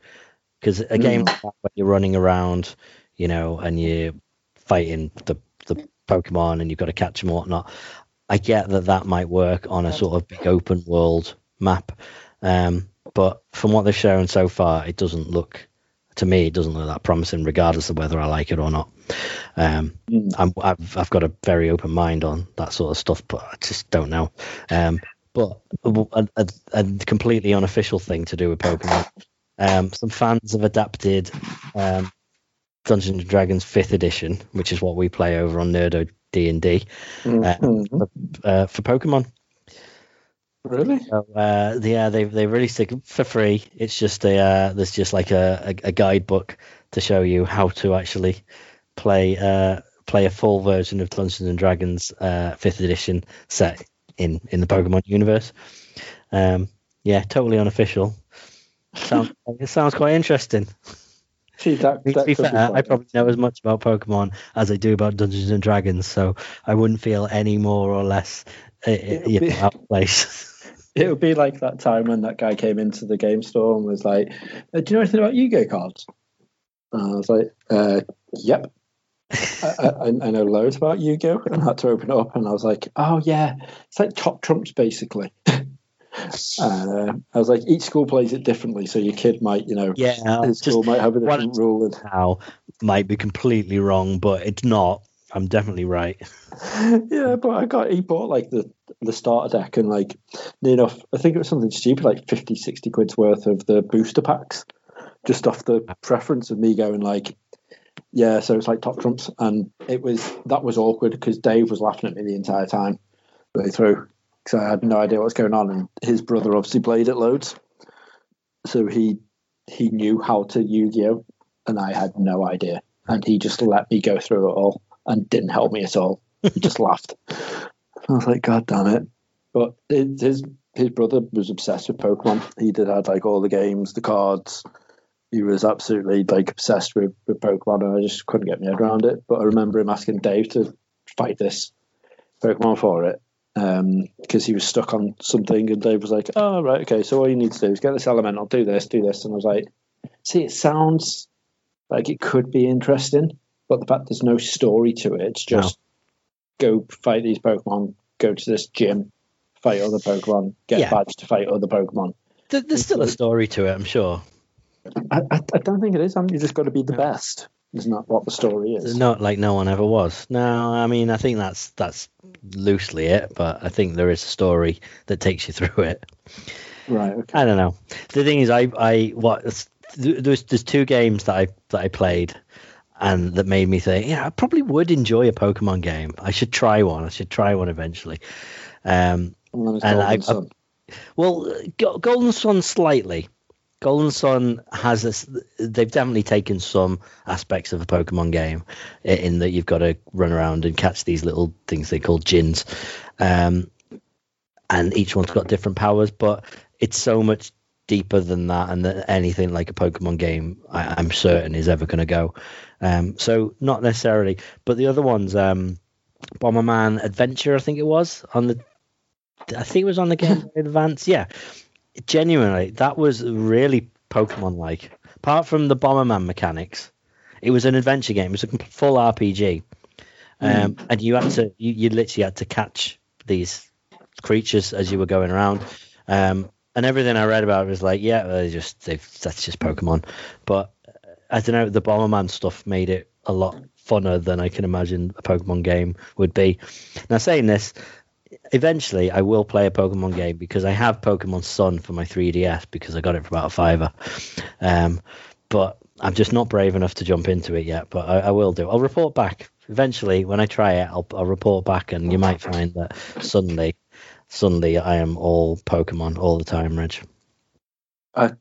Because a game mm. like that, when you're running around, you know, and you're fighting the the Pokemon and you've got to catch them and whatnot, I get that that might work on a sort of big open world map, um, but from what they've shown so far, it doesn't look to me it doesn't look that promising, regardless of whether I like it or not. Um, mm. i have I've got a very open mind on that sort of stuff, but I just don't know. Um, but a, a, a, completely unofficial thing to do with Pokemon. Um, some fans have adapted um, Dungeons and Dragons Fifth Edition, which is what we play over on Nerdo D and D uh, mm-hmm. for, uh, for Pokemon. Really? So, uh, yeah, they they released it for free. It's just a uh, there's just like a, a, a, guidebook to show you how to actually play uh, play a full version of Dungeons and Dragons uh, fifth edition set in in the Pokemon universe. Um, yeah, totally unofficial. Sounds it sounds quite interesting. See, that, that to be fair, I probably know as much about Pokemon as I do about Dungeons and Dragons, so I wouldn't feel any more or less uh, you be, out of place. It would be like that time when that guy came into the game store and was like, uh, "Do you know anything about Yu-Gi-Oh cards?" And I was like, uh, "Yep." I, I, I, know loads about Yu-Gi-Oh, and I had to open it up, and I was like, "Oh yeah, it's like top trumps basically." Uh, I was like, each school plays it differently, so your kid might, you know, yeah, his school might have a different rule. And... How might be completely wrong, but it's not. I'm definitely right. yeah, but I got he bought like the the starter deck and like near enough. I think it was something stupid like 50, 60 quid's worth of the booster packs, just off the preference of me going like, yeah. So it's like top trumps, and it was that was awkward because Dave was laughing at me the entire time way through because I had no idea what was going on, and his brother obviously played it loads, so he he knew how to Yu-Gi-Oh, and I had no idea, and he just let me go through it all and didn't help me at all. He just laughed. I was like, God damn it! But it, his his brother was obsessed with Pokemon. He did had like all the games, the cards. He was absolutely like obsessed with, with Pokemon, and I just couldn't get my head around it. But I remember him asking Dave to fight this Pokemon for it, because um, he was stuck on something, and Dave was like, "Oh right, okay. So all you need to do is get this elemental, do this, do this." And I was like, "See, it sounds like it could be interesting, but the fact there's no story to it, it's just no. go fight these Pokemon, go to this gym, fight other Pokemon, get yeah. badge to fight other Pokemon." There's still a story to it, I'm sure. I, I, I don't think it is. I mean, you just got to be the best. It's not what the story is. Not like no one ever was. No, I mean I think that's that's loosely it, but I think there is a story that takes you through it. Right. Okay. I don't know. The thing is, I I what there's there's two games that I that I played and that made me think, yeah, I probably would enjoy a Pokemon game. I should try one. I should try one eventually. Um, And, and I, I, well, Golden Sun slightly. Golden Sun has this. They've definitely taken some aspects of a Pokemon game in that you've got to run around and catch these little things they call Djinns, um, and each one's got different powers. But it's so much deeper than that, and that anything like a Pokemon game, I, I'm certain, is ever going to go. Um, so not necessarily, but the other ones, um, Bomberman Adventure, I think it was on the I think it was on the Game Boy Advance. Yeah, genuinely, that was really Pokemon like. Apart from the Bomberman mechanics, it was an adventure game. It was a full RPG, um, and you had to you, you literally had to catch these creatures as you were going around. Um, and everything I read about it was like, yeah, they just they that's just Pokemon. But uh, I don't know, the Bomberman stuff made it a lot funner than I can imagine a Pokemon game would be. Now, saying this, eventually I will play a Pokemon game because I have Pokemon Sun for my 3DS because I got it for about a fiver. Um, but I'm just not brave enough to jump into it yet. But I, I will do. I'll report back eventually when I try it. I'll, I'll report back, and you might find that suddenly, suddenly I am all Pokemon all the time, Reg. I,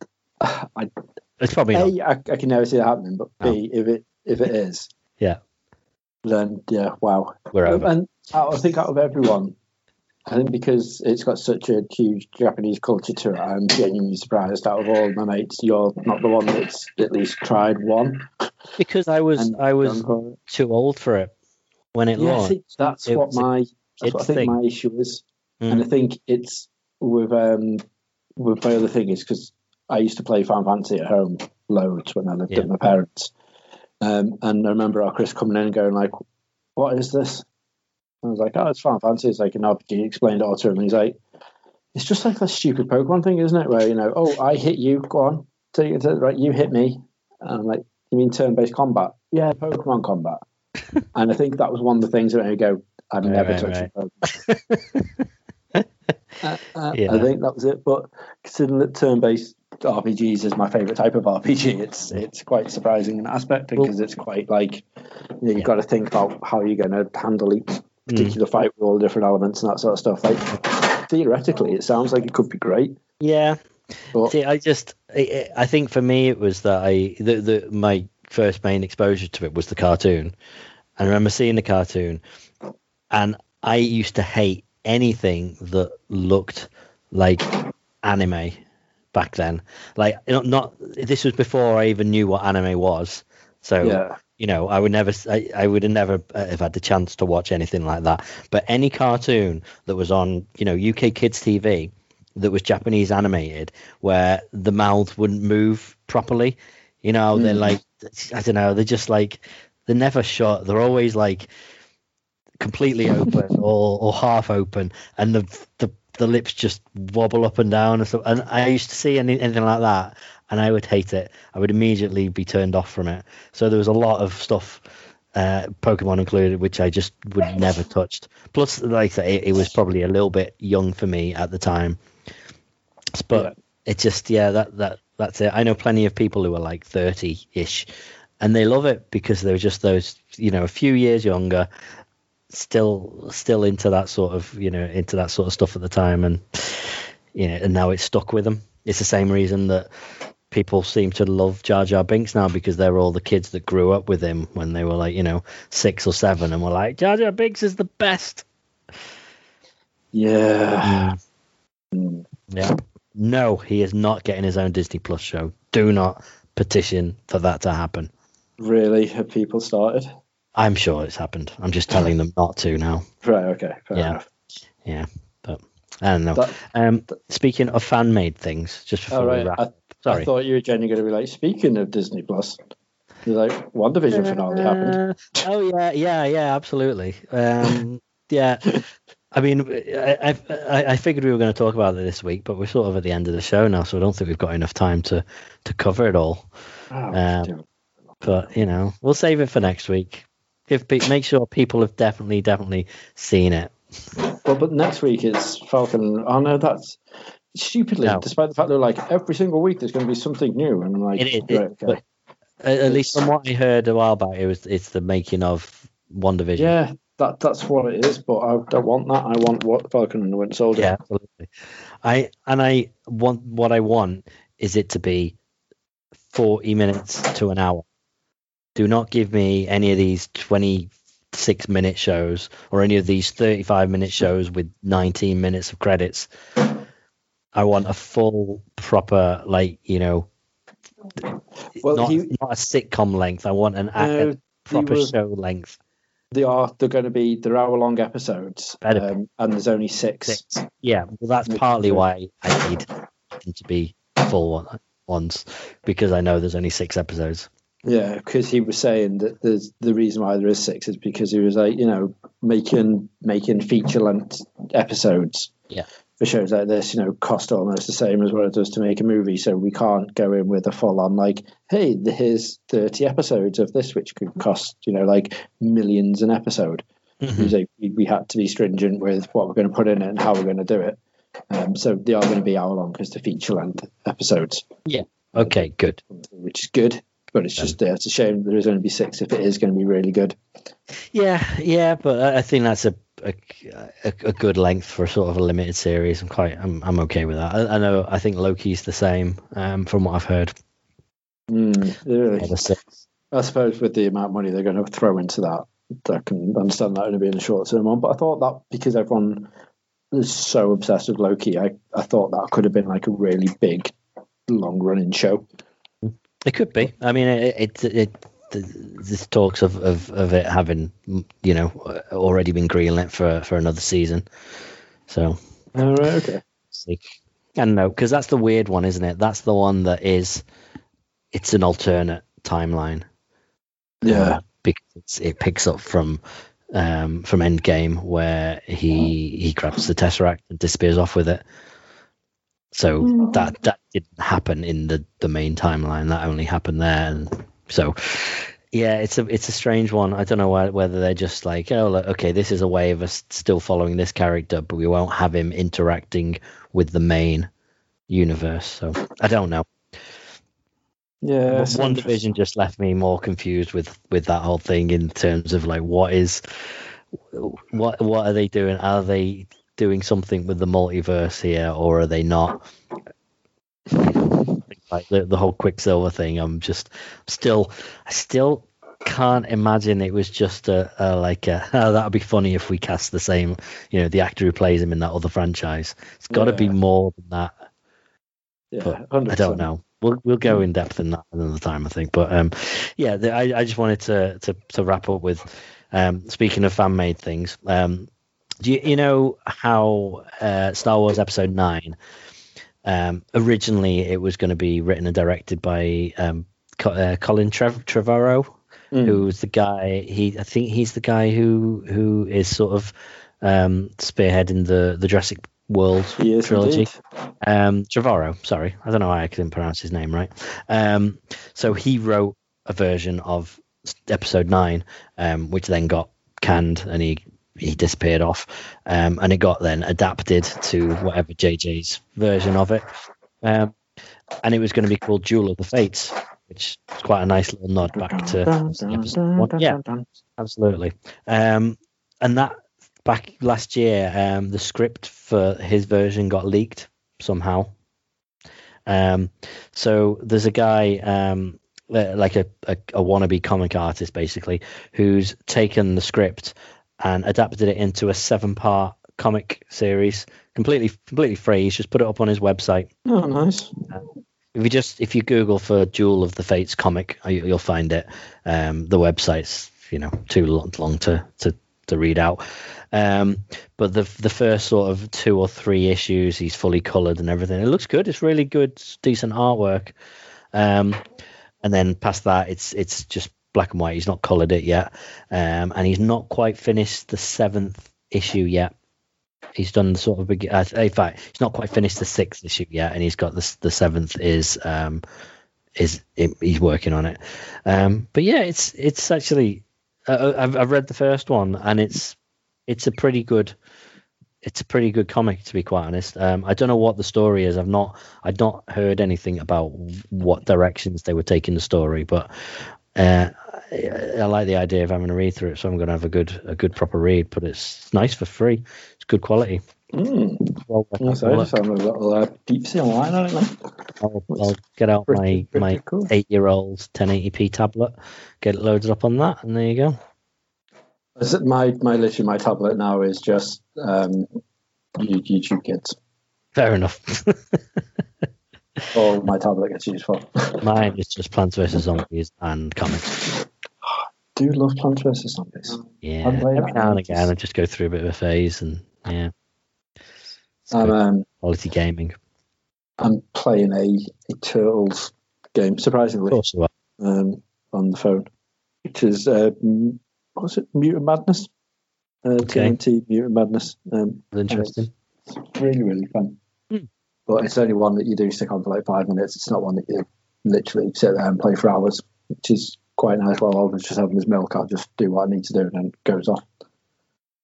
I, It's probably not. A, I, I can never see that happening, but B, if it if it is, Yeah. then yeah, wow. We're over. And I think out of everyone, I think because it's got such a huge Japanese culture to it, I'm genuinely surprised. Out of all my mates, you're not the one that's at least tried one. Because I was and I was gone for it. too old for it when it Yeah, launched. that's It what my that's what I think thing. my issue is, Mm. and I think it's with um with my other thing is because I used to play Final Fantasy at home loads when I lived Yeah. with my parents, um, and I remember our Chris coming in and going like, "What is this?" I was like, "Oh, it's Final Fantasy." It's like an RPG. He explained it all to him, and he's like, "It's just like a stupid Pokemon thing, isn't it? Where you know, oh, I hit you, go on, take it to right, you hit me." And I'm like, "You mean turn-based combat?" Yeah, Pokemon combat. and I think that was one of the things that made me go, "I'd Right, never right, touch right. Pokemon." Uh, uh, Yeah. I think that was it. But considering that turn-based RPGs is my favorite type of RPG, it's it's quite surprising in that aspect because it's quite like you know, you've Yeah. got to think about how you're going to handle each Mm. particular fight with all the different elements and that sort of stuff. Like theoretically, it sounds like it could be great. Yeah. But See, I just, I, I think for me it was that I, the, the, my first main exposure to it was the cartoon. And I remember seeing the cartoon, and I used to hate anything that looked like anime back then. Like, not, not this was before I even knew what anime was. So yeah, you know, I would never, I, I would have never uh, have had the chance to watch anything like that. But any cartoon that was on, you know, UK Kids TV that was Japanese animated, where the mouth wouldn't move properly, you know, they're Mm. like, I don't know, they're just like, they're never shut. They're always like completely open or, or half open, and the the the lips just wobble up and down and stuff. And I used to see any, anything like that, and I would hate it. I would immediately be turned off from it. So there was a lot of stuff, uh, Pokemon included, which I just would never touched. Plus, like I say, it, it was probably a little bit young for me at the time. But Yeah. it just yeah, that that that's it. I know plenty of people who are like thirty ish, and they love it because they're just those you know a few years younger still still into that sort of you know into that sort of stuff at the time and you know and now it's stuck with them it's the same reason that people seem to love Jar Jar Binks now because they're all the kids that grew up with him when they were like you know six or seven and were like Jar Jar Binks is the best yeah. Mm. yeah no he is not getting his own Disney Plus show do not petition for that to happen Really, have people started? I'm sure it's happened I'm just telling them not to now Right. Okay. Fair Yeah. enough. yeah but I don't know That- um speaking of fan made things just before All we wrap I, sorry I thought you were genuinely going to be like, speaking of Disney Plus, you're like, WandaVision finale happened. Uh, oh yeah, yeah, yeah, absolutely. Um, yeah, I mean, I, I I figured we were going to talk about it this week, but we're sort of at the end of the show now, so I don't think we've got enough time to to cover it all. Oh, Um. But you know, we'll save it for next week. If make sure people have definitely, definitely seen it. Well, but next week is Falcon. Oh no, that's stupidly, no. despite the fact that like every single week there's going to be something new, and I'm like, it, it, right, okay. Uh, at least from what I heard a while back, it was it's the making of WandaVision. Yeah, that that's what it is. But I don't want that. I want what Falcon and the Winter Soldier. Yeah, absolutely. I and I want what I want is it to be forty minutes to an hour. Do not give me any of these twenty six minute shows or any of these 35 minute shows with 19 minutes of credits. I want a full, proper, like, you know, well, not, he, not a sitcom length. I want an uh, proper show length. They are. They're going to be. They're hour long episodes, um, and there's only six. six. Yeah, well, that's partly why I need them to be full one, ones because I know there's only six episodes. Yeah, because he was saying that there's the reason why there is six is because he was like, you know, making making feature length episodes. Yeah for shows like this, you know, cost almost the same as what it does to make a movie. So we can't go in with a full on like, hey, here's 30 episodes of this, which could cost, you know, like millions an episode. Mm-hmm. We, we had to be stringent with what we're going to put in it and how we're going to do it. Um, so they are going to be hour long because the feature length episodes. Yeah. Okay. Good. Which is good, but it's just yeah, it's a shame there is only be six if it is going to be really good. Yeah, yeah, but I think that's a a, a, a, good length for sort of a limited series. I'm quite I'm I'm okay with that. I, I know I think Loki's the same um, from what I've heard. Mm, really? I suppose with the amount of money they're going to throw into that, I can understand that only being a short term one. But I thought that because everyone is so obsessed with Loki, I, I thought that could have been like a really big, long running show. It could be. I mean, it, it, it this talks of, of, of it having you know already been greenlit for for another season. So, all right, okay. I don't because that's the weird one, isn't it? That's the one that is it's an alternate timeline. Yeah, um, because it picks up from um, from Endgame where he he grabs the Tesseract and disappears off with it. So mm. that that didn't happen in the the main timeline. That only happened there, and so, yeah, it's a it's a strange one. I don't know why, whether they're just like, oh, look, okay, this is a way of us still following this character, but we won't have him interacting with the main universe. So I don't know. Yeah, one division just left me more confused with with that whole thing in terms of like what is what what are they doing? Are they doing something with the multiverse here, or are they not? like the, the whole Quicksilver thing. I'm just still, I still can't imagine it was just a, a like a oh, that'd be funny if we cast the same, you know, the actor who plays him in that other franchise. It's got to yeah. be more than that. Yeah, I don't know. We'll we'll go in depth in that another time, I think. But um, yeah, the, I I just wanted to to to wrap up with um, speaking of fan made things. Um, do you you know how uh, Star Wars Episode Nine? Um, originally, it was going to be written and directed by um, uh, Colin Trev- Trevorrow, mm. who's the guy. He, I think he's the guy who who is sort of um, spearheading the the Jurassic World trilogy. Um, Trevorrow, sorry, I don't know why I couldn't pronounce his name right. Um, so he wrote a version of Episode Nine, um, which then got canned, and he he disappeared off, um, and it got then adapted to whatever JJ's version of it, um, and it was going to be called Duel of the Fates, which is quite a nice little nod back to episode one. Yeah, absolutely. Um, and that back last year, um, the script for his version got leaked somehow. Um, so there's a guy um, like a, a, a, wannabe comic artist basically who's taken the script and adapted it into a seven part comic series. Completely completely free. He's just put it up on his website. Oh nice. Uh, if you just if you google for duel of the fates comic uh, you'll find it. Um, the website's you know too long, to, to to read out. Um, but the the first sort of two or three issues he's fully colored and everything. It looks good. It's really good decent artwork. Um, and then past that it's it's just black and white. He's not coloured it yet, um, and he's not quite finished the seventh issue yet. He's done sort of big. Uh, in fact, he's not quite finished the sixth issue yet, and he's got the the seventh is um, is he's working on it. Um, but yeah, it's it's actually uh, uh, I've I've read the first one and it's it's a pretty good it's a pretty good comic to be quite honest. Um, I don't know what the story is. I've not I've not heard anything about what directions they were taking the story, but uh, I, I, like the idea of having a read through it. So I'm going to have a good a good proper read. But it's nice for free. It's good quality. Mm. Well, so I just have a little uh, deep sea online on it I'll, I'll, get out pretty, my pretty my cool. eight year old 1080p tablet, get it loaded up on that, and there you go. Is it my my literally my tablet now is just um, YouTube Kids. Fair enough. All my tablet gets used for. Mine is just Plants vs Zombies and comics. do love Plants vs Zombies. Yeah, every now and again I just go through a bit of a phase, and yeah, um, quality gaming. I'm playing a, a Turtles game, surprisingly, um, on the phone, which is uh, was it Mutant Madness? Uh, okay. TMNT Mutant Madness. Um, interesting. It's really really fun. But it's only one that you do stick on for like five minutes. It's not one that you literally sit there and play for hours, which is quite nice. While I was just having this milk, I'll just do what I need to do and then it goes off.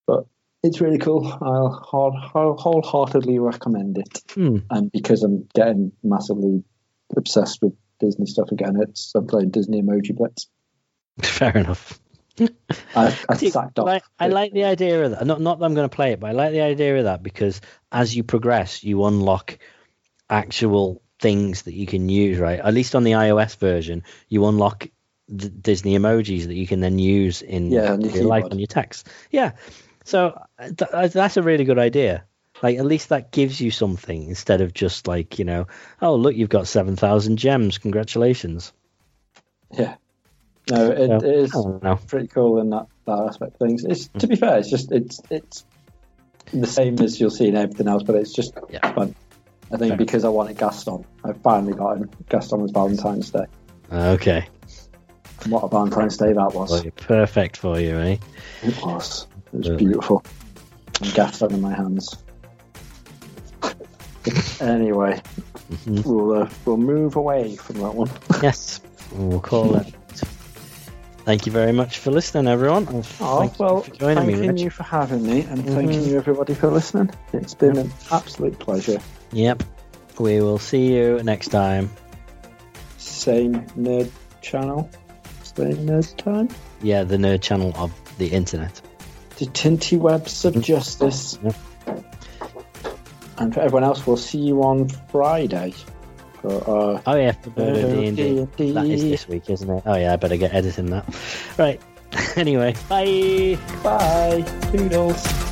But it's really cool. I'll, wholeheartedly recommend it. Hmm. And because I'm getting massively obsessed with Disney stuff again, it's I'm playing Disney Emoji Blitz. Fair enough. I, I See. Like, I like the idea of that. Not not that I'm going to play it, but I like the idea of that because as you progress, you unlock actual things that you can use. Right, at least on the iOS version, you unlock Disney emojis that you can then use in yeah, your life on your text. Yeah, so uh, th- uh, that's a really good idea. Like at least that gives you something instead of just like you know, oh look, you've got seven thousand gems. Congratulations. Yeah. No, it, it is pretty cool in that, that aspect of things. It's to be fair, it's just it's it's the same as you'll see in everything else, but it's just yeah. fun. I think because I wanted Gaston, I finally got him. Gaston was Valentine's Day. Okay. What a Valentine's Day that was. Well, perfect for you, eh? It was. It was beautiful. And Gaston in my hands. anyway, mm-hmm. we'll uh, we'll move away from that one. yes, we'll call it Thank you very much for listening, everyone. Oh, thank well, you thanking me, you for having me, and mm-hmm. thanking you everybody for listening. It's been an absolute pleasure. Yep. We will see you next time. Same nerd channel, same nerd time. Yeah, the nerd channel of the internet. The tinty webs of justice. Yep. And for everyone else, we'll see you on Friday. Uh, oh yeah, for D and D. That is this week, isn't it? Oh yeah, I better get editing that. Right. anyway, bye. Bye. Toodles.